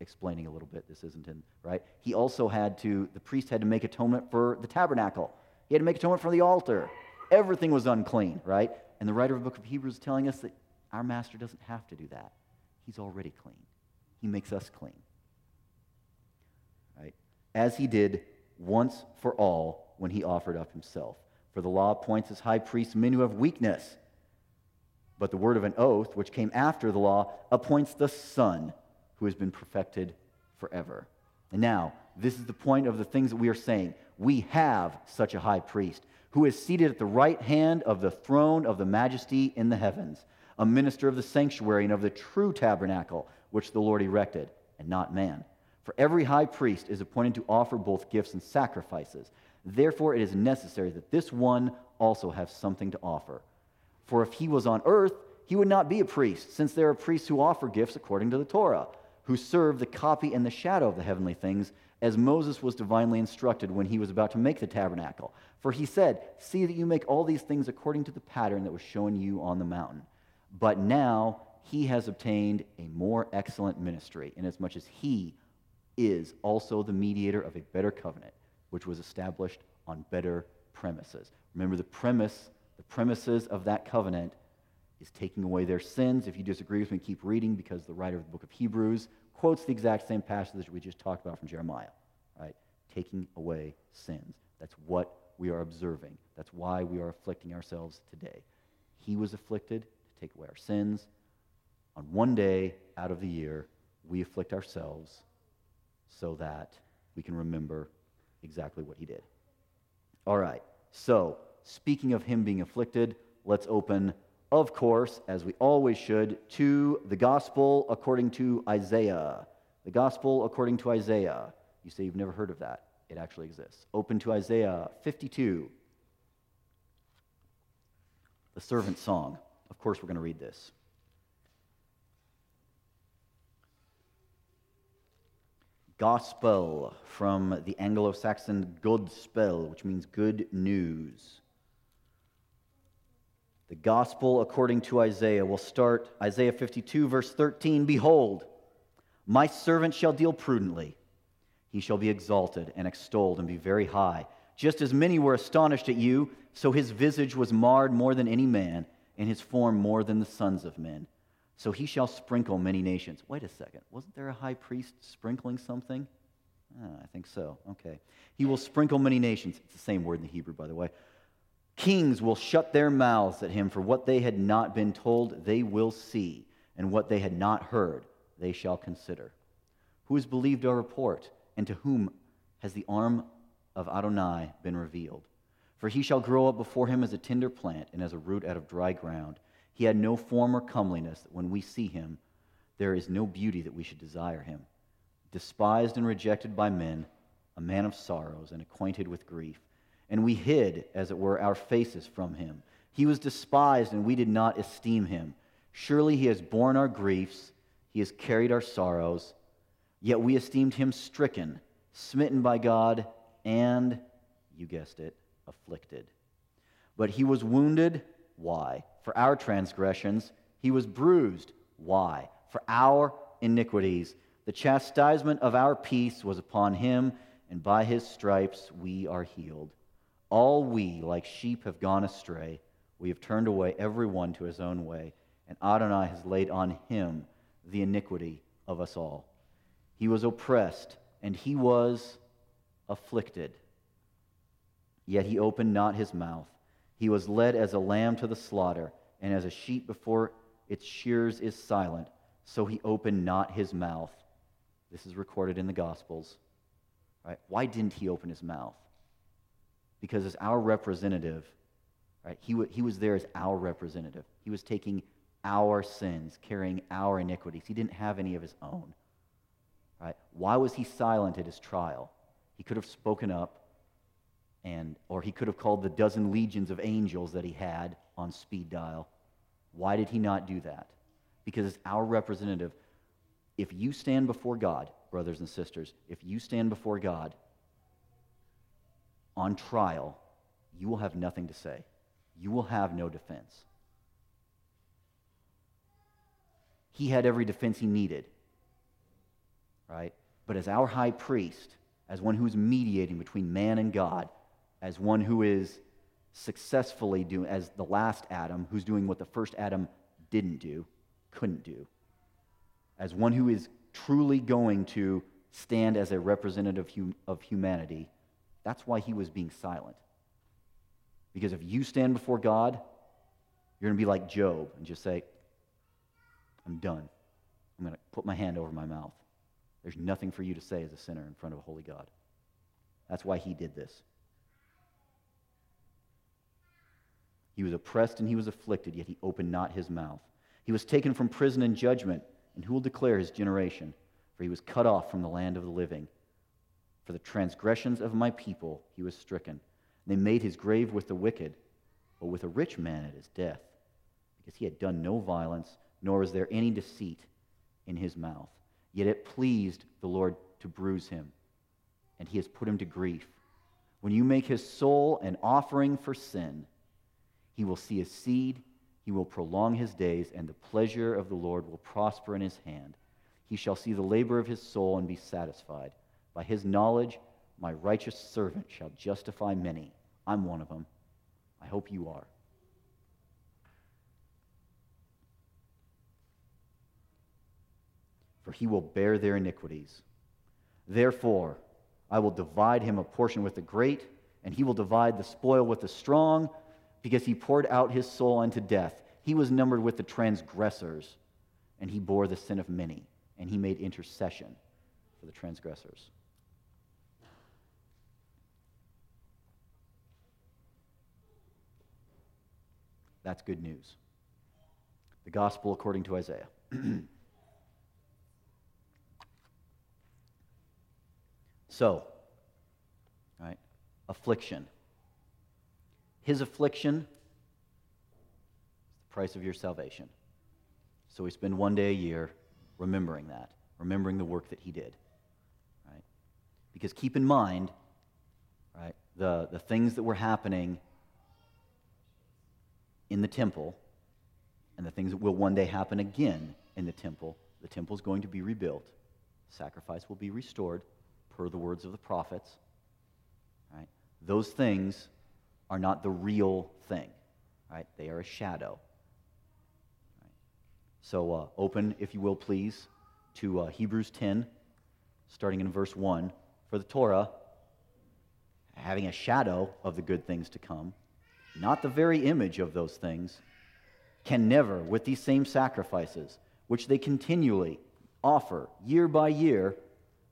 explaining a little bit, this isn't in, right? He also had to, the priest had to make atonement for the tabernacle. He had to make atonement for the altar. Everything was unclean, right? And the writer of the book of Hebrews is telling us that Our master doesn't have to do that. He's already clean. He makes us clean. As he did once for all when he offered up himself. For the law appoints as high priests men who have weakness. But the word of an oath, which came after the law, appoints the Son who has been perfected forever. And now, this is the point of the things that we are saying. We have such a high priest who is seated at the right hand of the throne of the majesty in the heavens, a minister of the sanctuary and of the true tabernacle which the Lord erected, and not man. For every high priest is appointed to offer both gifts and sacrifices. Therefore, it is necessary that this one also have something to offer. For if he was on earth, he would not be a priest, since there are priests who offer gifts according to the Torah, who serve the copy and the shadow of the heavenly things, as Moses was divinely instructed when he was about to make the tabernacle. For he said, See that you make all these things according to the pattern that was shown you on the mountain. But now he has obtained a more excellent ministry, inasmuch as he is also the mediator of a better covenant, which was established on better premises. Remember, the premise, the premises of that covenant is taking away their sins. If you disagree with me, keep reading because the writer of the book of Hebrews quotes the exact same passage we just talked about from Jeremiah, right? Taking away sins. That's what we are observing. That's why we are afflicting ourselves today. He was afflicted to take away our sins. On one day out of the year, we afflict ourselves so that we can remember exactly what he did. All right, so speaking of him being afflicted, let's open, of course, as we always should, to the gospel according to Isaiah. The gospel according to Isaiah. You say you've never heard of that. It actually exists. Open to Isaiah 52. The servant song. Of course, we're going to read this. Gospel from the Anglo Saxon godspell, which means good news. The gospel according to Isaiah. We'll start Isaiah 52, verse 13. Behold, my servant shall deal prudently. He shall be exalted and extolled and be very high. Just as many were astonished at you, so his visage was marred more than any man, and his form more than the sons of men. So he shall sprinkle many nations. Wait a second. Wasn't there a high priest sprinkling something? Ah, I think so. Okay. He will sprinkle many nations. It's the same word in the Hebrew, by the way. Kings will shut their mouths at him, for what they had not been told, they will see, and what they had not heard, they shall consider. Who has believed our report, and to whom has the arm of Adonai been revealed? For he shall grow up before him as a tender plant, and as a root out of dry ground. He had no form or comeliness that when we see him, there is no beauty that we should desire him. Despised and rejected by men, a man of sorrows and acquainted with grief. And we hid, as it were, our faces from him. He was despised, and we did not esteem him. Surely he has borne our griefs, he has carried our sorrows. Yet we esteemed him stricken, smitten by God, and, you guessed it, afflicted. But he was wounded. Why? For our transgressions, he was bruised. Why? For our iniquities. The chastisement of our peace was upon him, and by his stripes we are healed. All we, like sheep, have gone astray. We have turned away every one to his own way, and Adonai has laid on him the iniquity of us all. He was oppressed, and he was afflicted. Yet he opened not his mouth. He was led as a lamb to the slaughter, and as a sheep before its shears is silent, so he opened not his mouth. This is recorded in the Gospels. Right? Why didn't he open his mouth? Because as our representative, right, he, w- he was there as our representative. He was taking our sins, carrying our iniquities. He didn't have any of his own. Right? Why was he silent at his trial? He could have spoken up and or he could have called the dozen legions of angels that he had on speed dial. Why did he not do that? Because as our representative, if you stand before God, brothers and sisters, if you stand before God on trial, you will have nothing to say. You will have no defense. He had every defense he needed, right? But as our high priest, as one who is mediating between man and God, as one who is successfully doing, as the last Adam, who's doing what the first Adam didn't do, couldn't do. As one who is truly going to stand as a representative of humanity, that's why he was being silent. Because if you stand before God, you're going to be like Job and just say, I'm done. I'm going to put my hand over my mouth. There's nothing for you to say as a sinner in front of a holy God. That's why he did this. He was oppressed and he was afflicted, yet he opened not his mouth. He was taken from prison and judgment, and who will declare his generation? For he was cut off from the land of the living. For the transgressions of my people he was stricken. They made his grave with the wicked, but with a rich man at his death, because he had done no violence, nor was there any deceit in his mouth. Yet it pleased the Lord to bruise him, and he has put him to grief. When you make his soul an offering for sin, he will see his seed, he will prolong his days, and the pleasure of the Lord will prosper in his hand. He shall see the labor of his soul and be satisfied. By his knowledge, my righteous servant shall justify many. I'm one of them. I hope you are. For he will bear their iniquities. Therefore, I will divide him a portion with the great, and he will divide the spoil with the strong because he poured out his soul unto death. He was numbered with the transgressors, and he bore the sin of many, and he made intercession for the transgressors. That's good news. The gospel according to Isaiah. so, right, affliction. His affliction is the price of your salvation. So we spend one day a year remembering that, remembering the work that he did. Right? Because keep in mind, right, the, the things that were happening in the temple and the things that will one day happen again in the temple. The temple is going to be rebuilt. Sacrifice will be restored per the words of the prophets. Right? Those things are not the real thing, right? They are a shadow. Right? So uh, open, if you will, please, to uh, Hebrews 10, starting in verse 1. For the Torah, having a shadow of the good things to come, not the very image of those things, can never, with these same sacrifices, which they continually offer year by year,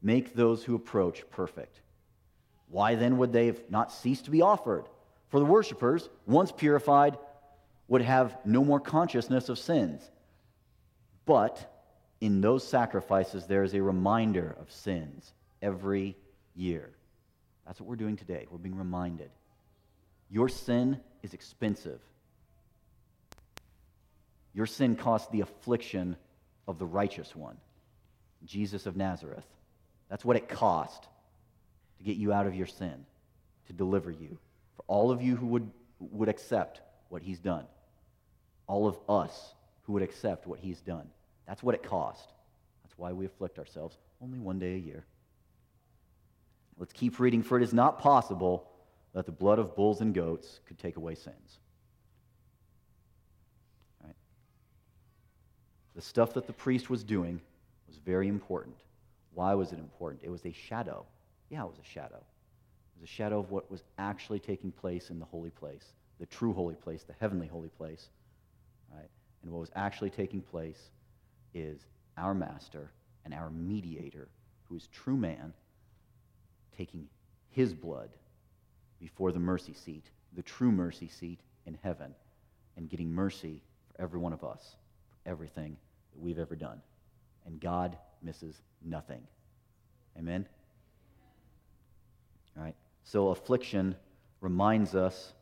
make those who approach perfect. Why then would they have not ceased to be offered? For the worshippers, once purified, would have no more consciousness of sins. But in those sacrifices, there is a reminder of sins every year. That's what we're doing today. We're being reminded. Your sin is expensive. Your sin cost the affliction of the righteous one, Jesus of Nazareth. That's what it cost to get you out of your sin, to deliver you all of you who would, would accept what he's done, all of us who would accept what he's done. That's what it cost. That's why we afflict ourselves only one day a year. Let's keep reading, for it is not possible that the blood of bulls and goats could take away sins. The stuff that the priest was doing was very important. Why was it important? It was a shadow. Yeah, it was a shadow was a shadow of what was actually taking place in the holy place, the true holy place, the heavenly holy place. Right? And what was actually taking place is our master and our mediator, who is true man, taking his blood before the mercy seat, the true mercy seat in heaven, and getting mercy for every one of us, for everything that we've ever done. And God misses nothing. Amen? All right. So affliction reminds us,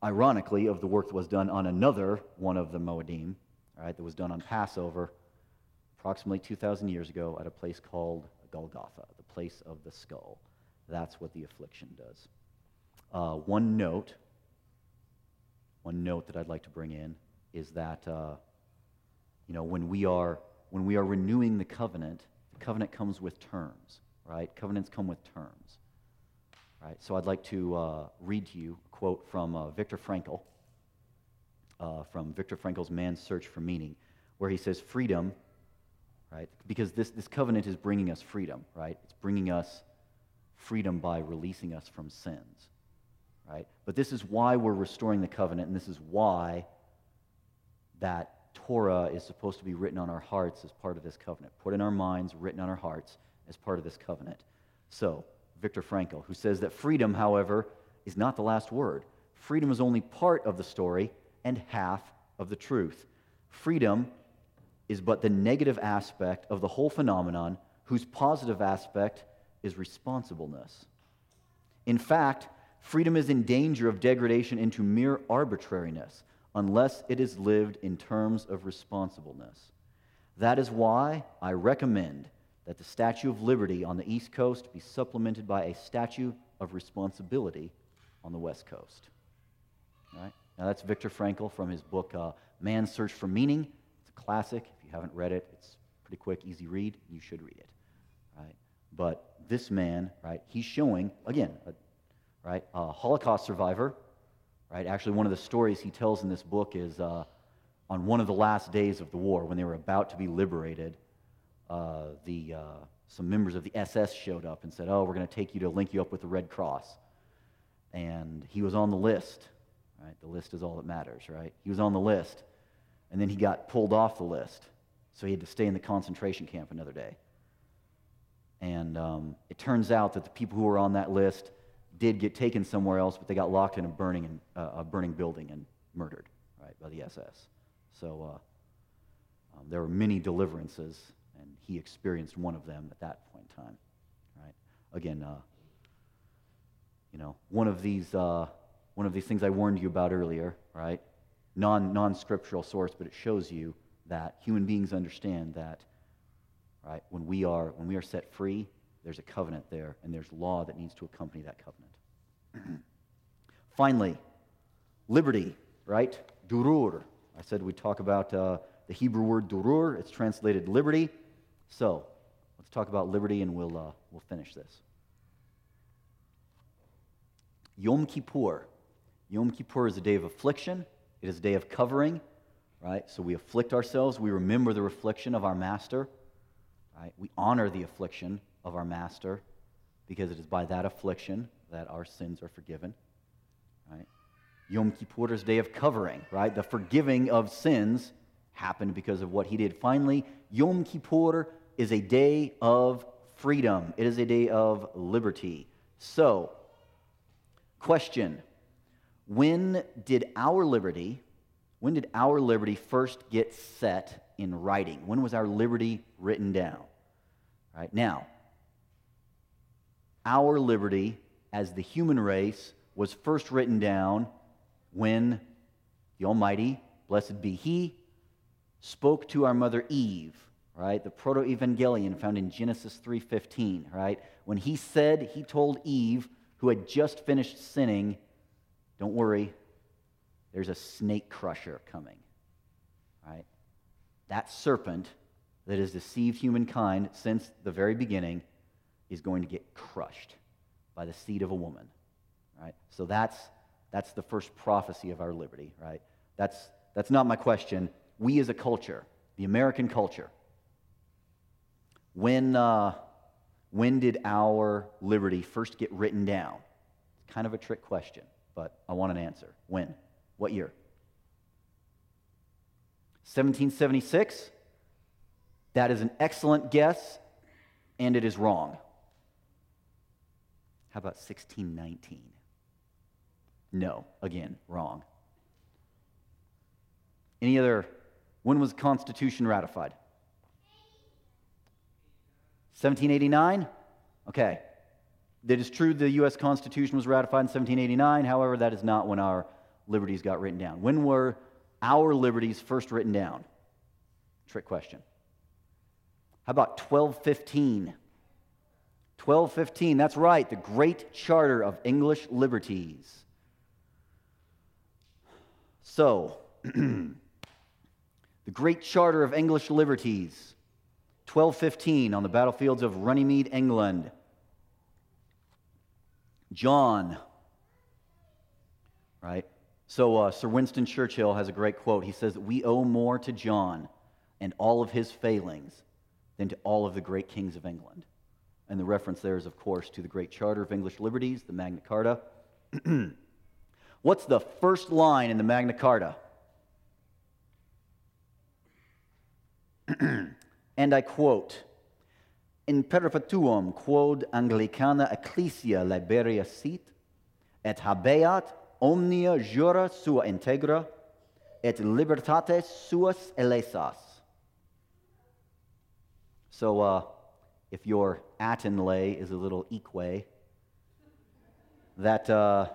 ironically, of the work that was done on another one of the Moedim, right, that was done on Passover approximately 2,000 years ago at a place called Golgotha, the place of the skull. That's what the affliction does. Uh, one note, one note that I'd like to bring in is that, uh, you know, when we are when we are renewing the covenant, the covenant comes with terms, right? Covenants come with terms. Right? So I'd like to uh, read to you a quote from uh, Viktor Frankl. uh, from Viktor Frankl's Man's Search for Meaning, where he says freedom, right? Because this, this covenant is bringing us freedom, right? It's bringing us freedom by releasing us from sins, right? But this is why we're restoring the covenant, and this is why that Torah is supposed to be written on our hearts as part of this covenant, put in our minds, written on our hearts as part of this covenant. So, Viktor Frankl, who says that freedom, however, is not the last word. Freedom is only part of the story and half of the truth. Freedom is but the negative aspect of the whole phenomenon, whose positive aspect is responsibleness. In fact, freedom is in danger of degradation into mere arbitrariness unless it is lived in terms of responsibleness. That is why I recommend that the Statue of Liberty on the East Coast be supplemented by a Statue of Responsibility on the West Coast. Now, that's Viktor Frankl from his book, uh, Man's Search for Meaning. It's a classic. If you haven't read it, it's pretty quick, easy read. You should read it. Right? But this man, right, he's showing, again, a, right, a Holocaust survivor right? Actually, one of the stories he tells in this book is uh, on one of the last days of the war, when they were about to be liberated, uh, the, uh, some members of the SS showed up and said, Oh, we're going to take you to link you up with the Red Cross. And he was on the list, right? The list is all that matters, right? He was on the list. And then he got pulled off the list. So he had to stay in the concentration camp another day. And um, it turns out that the people who were on that list did get taken somewhere else, but they got locked in a burning, uh, a burning building and murdered, right, by the SS. So uh, um, there were many deliverances, he experienced one of them at that point in time, right? Again, uh, you know, one of these, uh, one of these things I warned you about earlier, right? Non non scriptural source, but it shows you that human beings understand that, right? When we are when we are set free, there's a covenant there, and there's law that needs to accompany that covenant. Finally, liberty, right? Durur. I said we'd talk about uh, the Hebrew word durur. It's translated liberty. So, let's talk about liberty and we'll, uh, we'll finish this. Yom Kippur. Yom Kippur is a day of affliction, it is a day of covering, right? So we afflict ourselves, we remember the affliction of our master, right? We honor the affliction of our Master, because it is by that affliction that our sins are forgiven. Right? Yom Kippur is a day of covering, right? The forgiving of sins happened because of what he did. Finally, Yom Kippur is a day of freedom. It is a day of liberty. So, question When did our liberty, when did our liberty first get set in writing? When was our liberty written down? Right now, our liberty as the human race was first written down when the Almighty, blessed be He, spoke to our mother Eve, right? The proto-evangelion found in Genesis 3:15, right? When he said, he told Eve, who had just finished sinning, don't worry, there's a snake crusher coming. Right? That serpent that has deceived humankind since the very beginning is going to get crushed by the seed of a woman. Right? So that's, that's the first prophecy of our liberty, right? That's, that's not my question. We as a culture, the American culture, when, uh, when did our liberty first get written down? It's kind of a trick question, but I want an answer. When? What year? 1776? That is an excellent guess, and it is wrong. How about 1619? No, again, wrong. Any other? When was Constitution ratified? 1789? Okay. It is true the U.S. Constitution was ratified in 1789. However, that is not when our liberties got written down. When were our liberties first written down? Trick question. How about 1215? 1215, that's right, the Great Charter of English Liberties. So, the Great Charter of English Liberties, 1215, on the battlefields of Runnymede, England. John, right? So, uh, Sir Winston Churchill has a great quote. He says, We owe more to John and all of his failings than to all of the great kings of England. And the reference there is, of course, to the Great Charter of English Liberties, the Magna Carta. What's the first line in the Magna Carta? and I quote In perpetuum quod Anglicana ecclesia libera sit, et habeat omnia jura sua integra, et libertates suas illesas. So, uh, if your Aten lay is a little eque, that uh,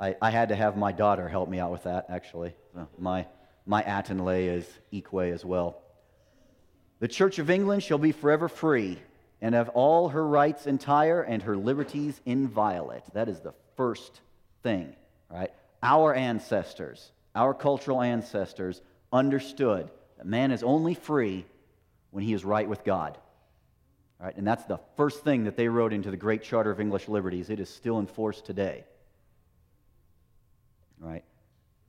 I, I, had to have my daughter help me out with that, actually. My, my Aten lay is eque as well. The Church of England shall be forever free and have all her rights entire and her liberties inviolate. That is the first thing, right? Our ancestors, our cultural ancestors, understood that man is only free when he is right with God. Right? And that's the first thing that they wrote into the Great Charter of English Liberties. It is still in force today. Right?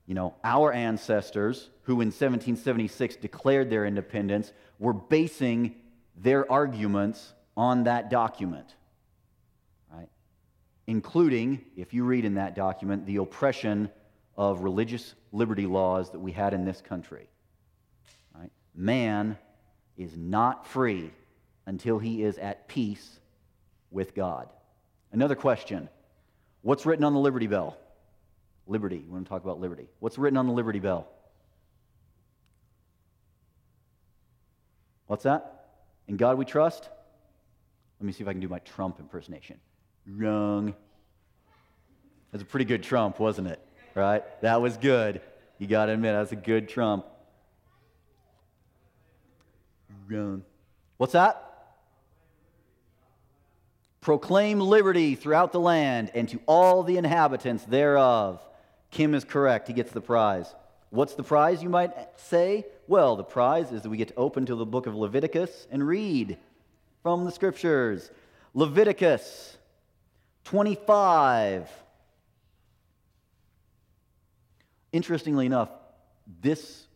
You know, our ancestors, who in 1776 declared their independence, were basing their arguments on that document. Right? Including, if you read in that document, the oppression of religious liberty laws that we had in this country. Right? Man is not free until he is at peace with God. Another question What's written on the Liberty Bell? Liberty. We want to talk about liberty. What's written on the Liberty Bell? What's that? In God we trust? Let me see if I can do my Trump impersonation. Wrong. That's a pretty good Trump, wasn't it? Right? That was good. You got to admit, that's a good Trump. Wrong. What's that? Proclaim liberty throughout the land and to all the inhabitants thereof. Kim is correct. He gets the prize. What's the prize, you might say? Well, the prize is that we get to open to the book of Leviticus and read from the scriptures. Leviticus 25. Interestingly enough, this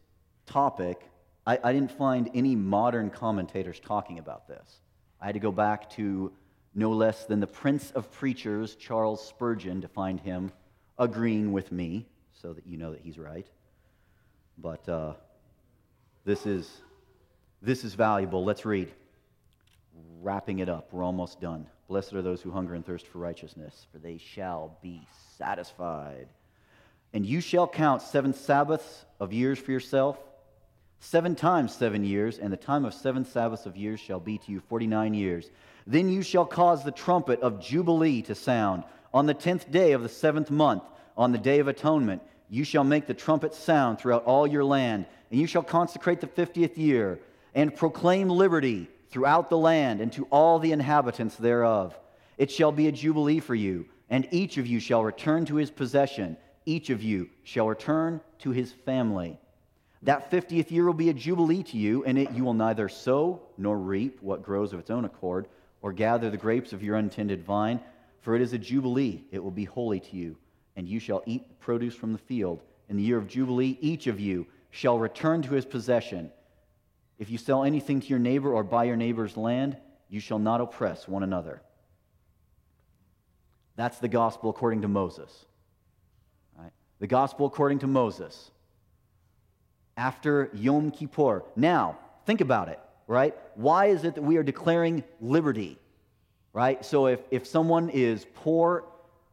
topic, I, I, didn't find any modern commentators talking about this. I had to go back to no less than the Prince of Preachers, Charles Spurgeon, to find him agreeing with me so that you know that he's right. But uh, this, is, this is valuable. Let's read. Wrapping it up, we're almost done. Blessed are those who hunger and thirst for righteousness, for they shall be satisfied. And you shall count seven Sabbaths of years for yourself, seven times seven years, and the time of seven Sabbaths of years shall be to you forty nine years. Then you shall cause the trumpet of Jubilee to sound. On the tenth day of the seventh month, on the day of atonement, you shall make the trumpet sound throughout all your land, and you shall consecrate the fiftieth year, and proclaim liberty throughout the land and to all the inhabitants thereof. It shall be a jubilee for you, and each of you shall return to his possession, each of you shall return to his family. That fiftieth year will be a jubilee to you, and it you will neither sow nor reap what grows of its own accord or gather the grapes of your untended vine, for it is a jubilee, it will be holy to you, and you shall eat produce from the field. In the year of jubilee, each of you shall return to his possession. If you sell anything to your neighbor or buy your neighbor's land, you shall not oppress one another. That's the gospel according to Moses. Right? The gospel according to Moses. After Yom Kippur. Now, think about it right? Why is it that we are declaring liberty, right? So if, if someone is poor,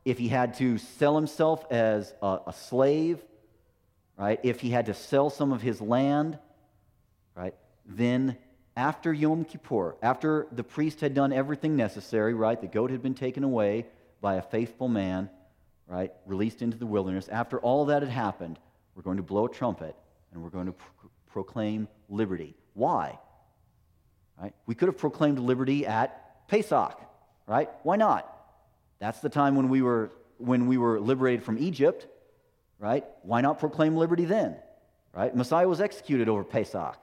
if he had to sell himself as a, a slave, right? If he had to sell some of his land, right? Then after Yom Kippur, after the priest had done everything necessary, right? The goat had been taken away by a faithful man, right? Released into the wilderness. After all that had happened, we're going to blow a trumpet and we're going to pro- proclaim liberty. Why? Right? We could have proclaimed liberty at Pesach, right? Why not? That's the time when we were when we were liberated from Egypt, right? Why not proclaim liberty then? Right? Messiah was executed over Pesach.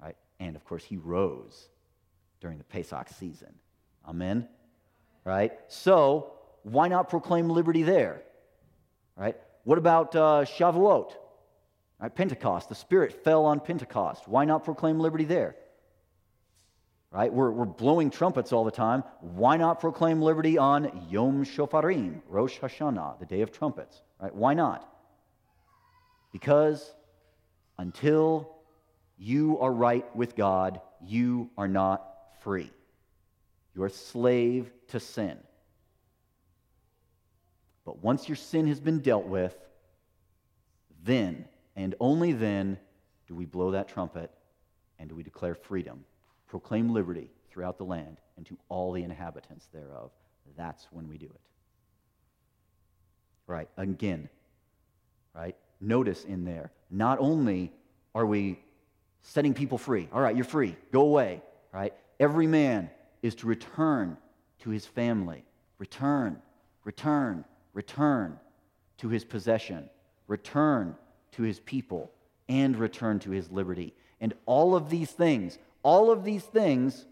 Right? And of course he rose during the Pesach season. Amen. Right? So, why not proclaim liberty there? Right? What about uh, Shavuot? Right? Pentecost. The Spirit fell on Pentecost. Why not proclaim liberty there? Right? We're, we're blowing trumpets all the time. Why not proclaim liberty on Yom Shofarim, Rosh Hashanah, the day of trumpets? Right? Why not? Because until you are right with God, you are not free. You're a slave to sin. But once your sin has been dealt with, then and only then do we blow that trumpet and do we declare freedom, proclaim liberty throughout the land and to all the inhabitants thereof. That's when we do it. Right, again, right? Notice in there, not only are we setting people free, all right, you're free, go away, right? Every man is to return to his family, return, return, return to his possession, return to his people, and return to his liberty. And all of these things, all of these things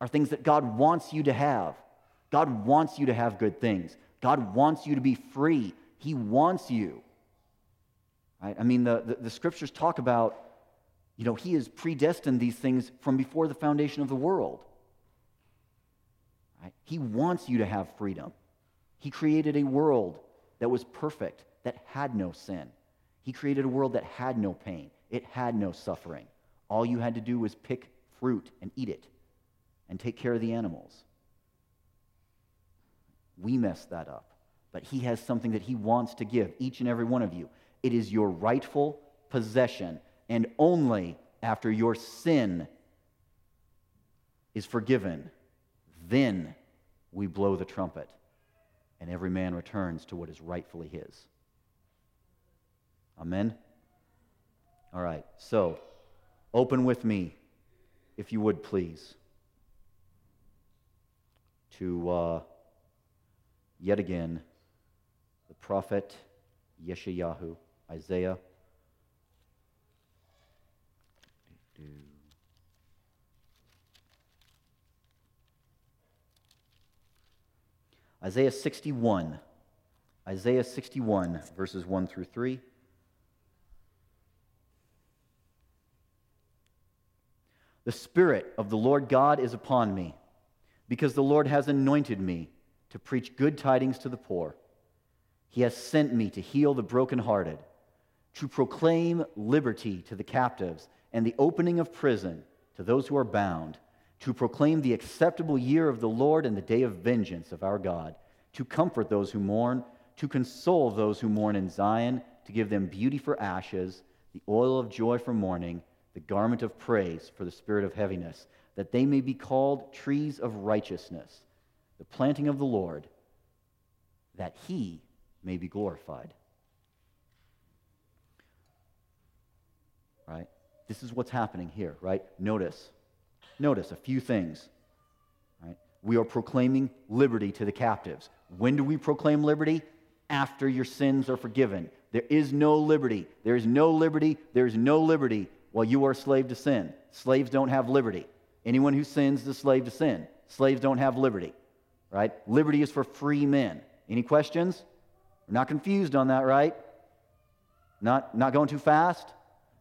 are things that God wants you to have. God wants you to have good things. God wants you to be free. He wants you. Right? I mean, the, the, the scriptures talk about, you know, He has predestined these things from before the foundation of the world. Right? He wants you to have freedom. He created a world that was perfect, that had no sin. He created a world that had no pain, it had no suffering. All you had to do was pick fruit and eat it and take care of the animals. We messed that up. But He has something that He wants to give each and every one of you. It is your rightful possession, and only after your sin is forgiven, then we blow the trumpet and every man returns to what is rightfully his. Amen? All right, so open with me, if you would please, to uh, yet again the prophet Yeshayahu, Isaiah. Isaiah 61. Isaiah 61, verses 1 through 3. The Spirit of the Lord God is upon me, because the Lord has anointed me to preach good tidings to the poor. He has sent me to heal the brokenhearted, to proclaim liberty to the captives, and the opening of prison to those who are bound to proclaim the acceptable year of the Lord and the day of vengeance of our God, to comfort those who mourn, to console those who mourn in Zion, to give them beauty for ashes, the oil of joy for mourning, the garment of praise for the spirit of heaviness, that they may be called trees of righteousness, the planting of the Lord, that he may be glorified. Right? This is what's happening here, right? Notice Notice a few things. Right? We are proclaiming liberty to the captives. When do we proclaim liberty? After your sins are forgiven. There is no liberty. There is no liberty. There is no liberty while you are a slave to sin. Slaves don't have liberty. Anyone who sins is a slave to sin. Slaves don't have liberty. Right? Liberty is for free men. Any questions? We're not confused on that, right? Not, not going too fast?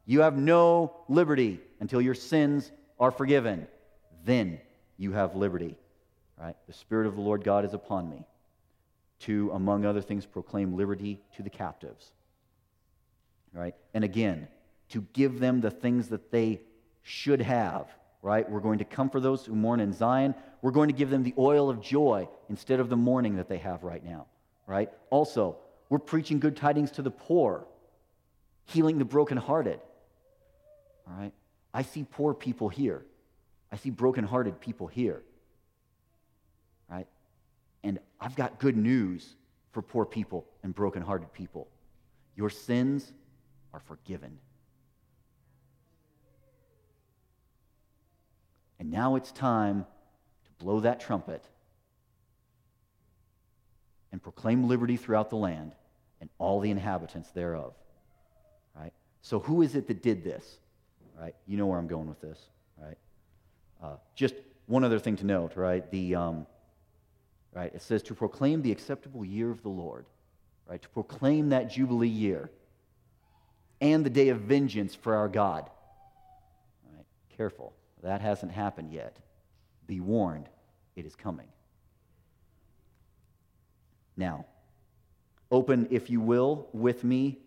You have no liberty until your sins are forgiven, then you have liberty. Right? The Spirit of the Lord God is upon me to, among other things, proclaim liberty to the captives. Right? And again, to give them the things that they should have. Right? We're going to comfort those who mourn in Zion. We're going to give them the oil of joy instead of the mourning that they have right now. Right? Also, we're preaching good tidings to the poor, healing the brokenhearted. All right? I see poor people here. I see brokenhearted people here. Right? And I've got good news for poor people and brokenhearted people. Your sins are forgiven. And now it's time to blow that trumpet and proclaim liberty throughout the land and all the inhabitants thereof. Right? So, who is it that did this? right? You know where I'm going with this, right? Uh, just one other thing to note, right? The, um, right, it says to proclaim the acceptable year of the Lord. right? To proclaim that Jubilee year and the day of vengeance for our God. Right? Careful, that hasn't happened yet. Be warned, it is coming. Now, open, if you will, with me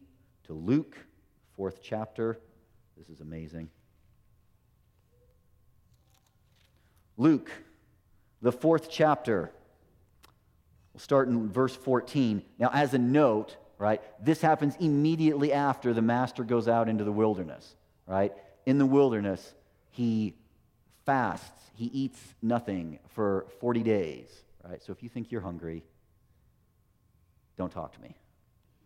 to Luke, fourth chapter. This is amazing. Luke, the fourth chapter. We'll start in verse 14. Now, as a note, right, this happens immediately after the master goes out into the wilderness, right? In the wilderness, he fasts, he eats nothing for 40 days, right? So if you think you're hungry, don't talk to me,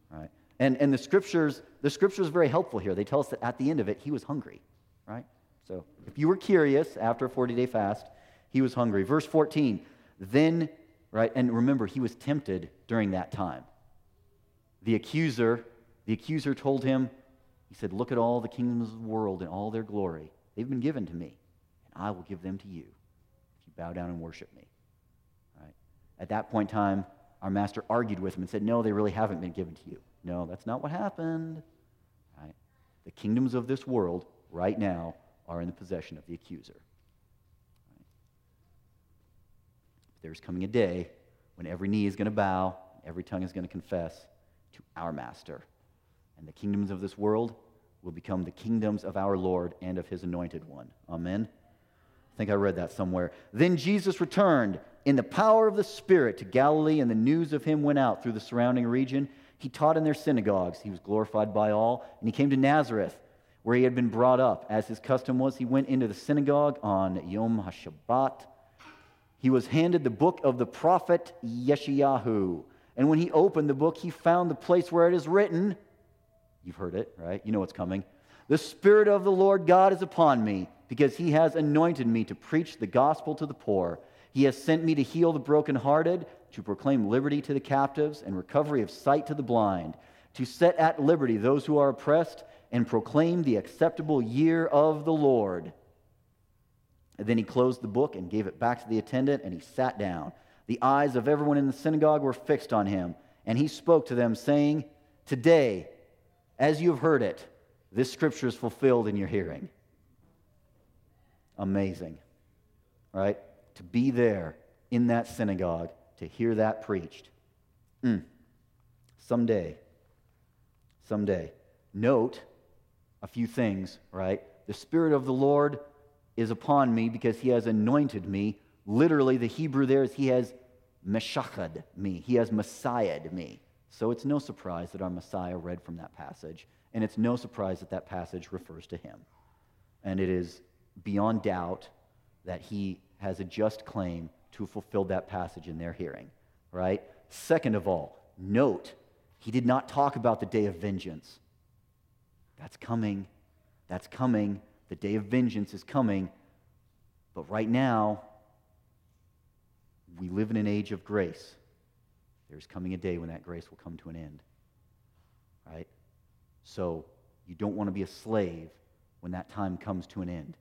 right? And, and the scriptures, the scriptures are very helpful here. They tell us that at the end of it, he was hungry, right? So if you were curious after a 40 day fast, he was hungry. Verse 14, then, right, and remember, he was tempted during that time. The accuser, the accuser told him, he said, Look at all the kingdoms of the world and all their glory. They've been given to me, and I will give them to you if you bow down and worship me. Right? At that point in time, our master argued with him and said, No, they really haven't been given to you. No, that's not what happened. Right? The kingdoms of this world right now are in the possession of the accuser. There's coming a day when every knee is going to bow, every tongue is going to confess to our master. And the kingdoms of this world will become the kingdoms of our Lord and of his anointed one. Amen. I think I read that somewhere. Then Jesus returned in the power of the Spirit to Galilee, and the news of him went out through the surrounding region. He taught in their synagogues. He was glorified by all. And he came to Nazareth, where he had been brought up. As his custom was, he went into the synagogue on Yom HaShabbat he was handed the book of the prophet Yeshayahu. And when he opened the book, he found the place where it is written. You've heard it, right? You know what's coming. The Spirit of the Lord God is upon me, because he has anointed me to preach the gospel to the poor. He has sent me to heal the brokenhearted, to proclaim liberty to the captives, and recovery of sight to the blind, to set at liberty those who are oppressed, and proclaim the acceptable year of the Lord. And then he closed the book and gave it back to the attendant, and he sat down. The eyes of everyone in the synagogue were fixed on him, and he spoke to them, saying, Today, as you have heard it, this scripture is fulfilled in your hearing. Amazing, right? To be there in that synagogue, to hear that preached. Mm. Someday, someday. Note a few things, right? The Spirit of the Lord is upon me because he has anointed me. Literally, the Hebrew there is he has meshachad me, he has messiahed me. So it's no surprise that our Messiah read from that passage, and it's no surprise that that passage refers to him. And it is beyond doubt that he has a just claim to fulfill that passage in their hearing, right? Second of all, note, he did not talk about the day of vengeance. That's coming. That's coming. The day of vengeance is coming. But right now, we live in an age of grace. There's coming a day when that grace will come to an end. Right? So you don't want to be a slave when that time comes to an end.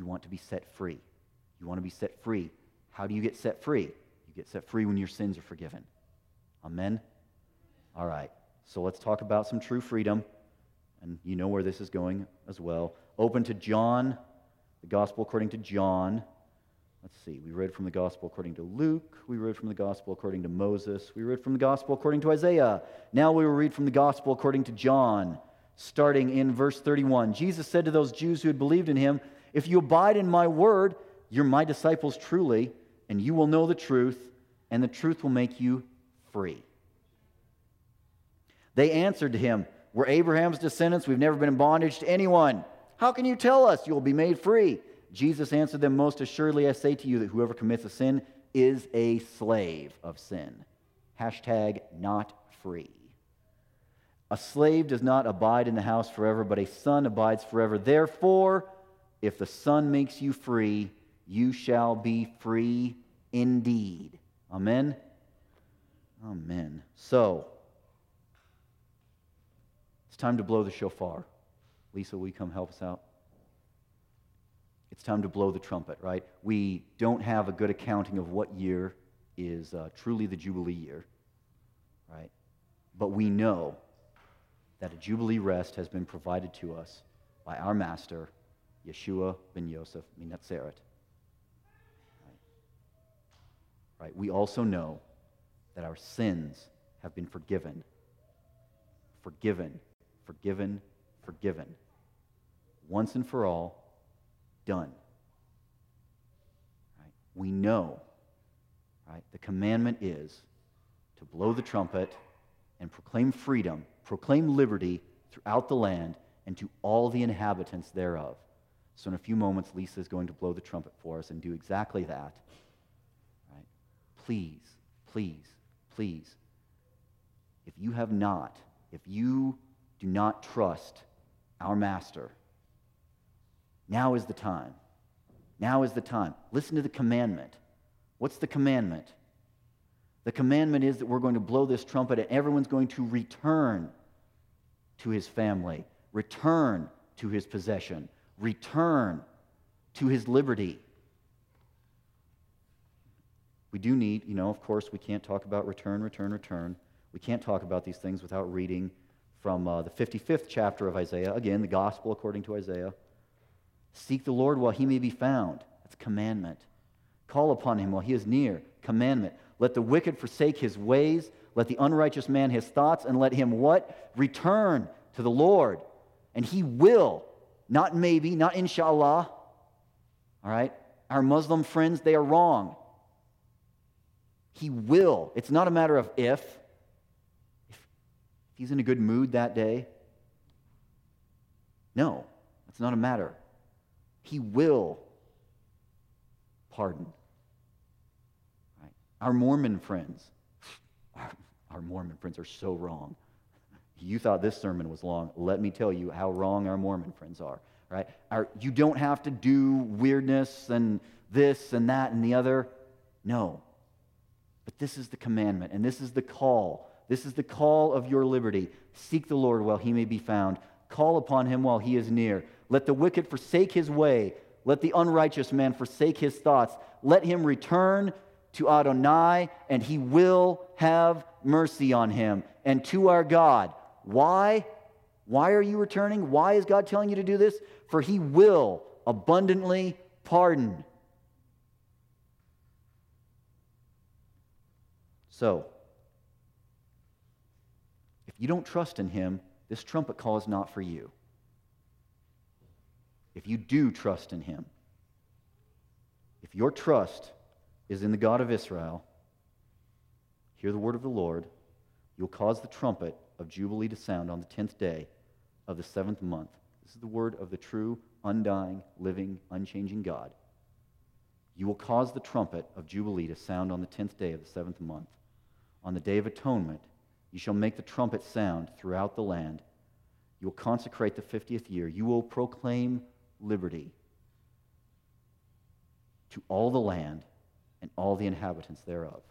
You want to be set free. You want to be set free. How do you get set free? You get set free when your sins are forgiven. Amen? All right. So let's talk about some true freedom. And you know where this is going as well. Open to John, the Gospel according to John. Let's see, we read from the Gospel according to Luke. We read from the Gospel according to Moses. We read from the Gospel according to Isaiah. Now we will read from the Gospel according to John, starting in verse 31. Jesus said to those Jews who had believed in him, If you abide in my word, you're my disciples truly, and you will know the truth, and the truth will make you free. They answered him, We're Abraham's descendants. We've never been in bondage to anyone. How can you tell us you will be made free? Jesus answered them, Most assuredly, I say to you that whoever commits a sin is a slave of sin. Hashtag not free. A slave does not abide in the house forever, but a son abides forever. Therefore, if the son makes you free, you shall be free indeed. Amen? Amen. So, it's time to blow the shofar. Lisa, will you come help us out? It's time to blow the trumpet, right? We don't have a good accounting of what year is uh, truly the Jubilee year, right? but we know that a Jubilee rest has been provided to us by our Master, Yeshua ben Yosef Minatzeret. Right. right? We also know that our sins have been forgiven. Forgiven, forgiven, forgiven. Once and for all, done. Right? We know, right? The commandment is to blow the trumpet and proclaim freedom, proclaim liberty throughout the land and to all the inhabitants thereof. So, in a few moments, Lisa is going to blow the trumpet for us and do exactly that. Right? Please, please, please, if you have not, if you do not trust our Master, now is the time. Now is the time. Listen to the commandment. What's the commandment? The commandment is that we're going to blow this trumpet and everyone's going to return to his family, return to his possession, return to his liberty. We do need, you know, of course, we can't talk about return, return, return. We can't talk about these things without reading from uh, the 55th chapter of Isaiah. Again, the gospel according to Isaiah. Seek the Lord while he may be found. That's commandment. Call upon him while he is near. Commandment. Let the wicked forsake his ways. Let the unrighteous man his thoughts, and let him what? Return to the Lord. And he will. Not maybe, not inshallah. All right? Our Muslim friends, they are wrong. He will. It's not a matter of if. If he's in a good mood that day. No, it's not a matter. He will pardon. Right? Our Mormon friends, our, our Mormon friends are so wrong. You thought this sermon was long. Let me tell you how wrong our Mormon friends are. Right? Our, you don't have to do weirdness and this and that and the other. No. But this is the commandment, and this is the call. This is the call of your liberty. Seek the Lord while he may be found. Call upon him while he is near. Let the wicked forsake his way. Let the unrighteous man forsake his thoughts. Let him return to Adonai, and he will have mercy on him, and to our God. Why? Why are you returning? Why is God telling you to do this? For he will abundantly pardon. So, if you don't trust in him, this trumpet call is not for you if you do trust in him, if your trust is in the God of Israel, hear the word of the Lord, you'll cause the trumpet of Jubilee to sound on the tenth day of the seventh month. This is the word of the true, undying, living, unchanging God. You will cause the trumpet of Jubilee to sound on the tenth day of the seventh month. On the day of atonement, you shall make the trumpet sound throughout the land. You will consecrate the fiftieth year. You will proclaim liberty to all the land and all the inhabitants thereof.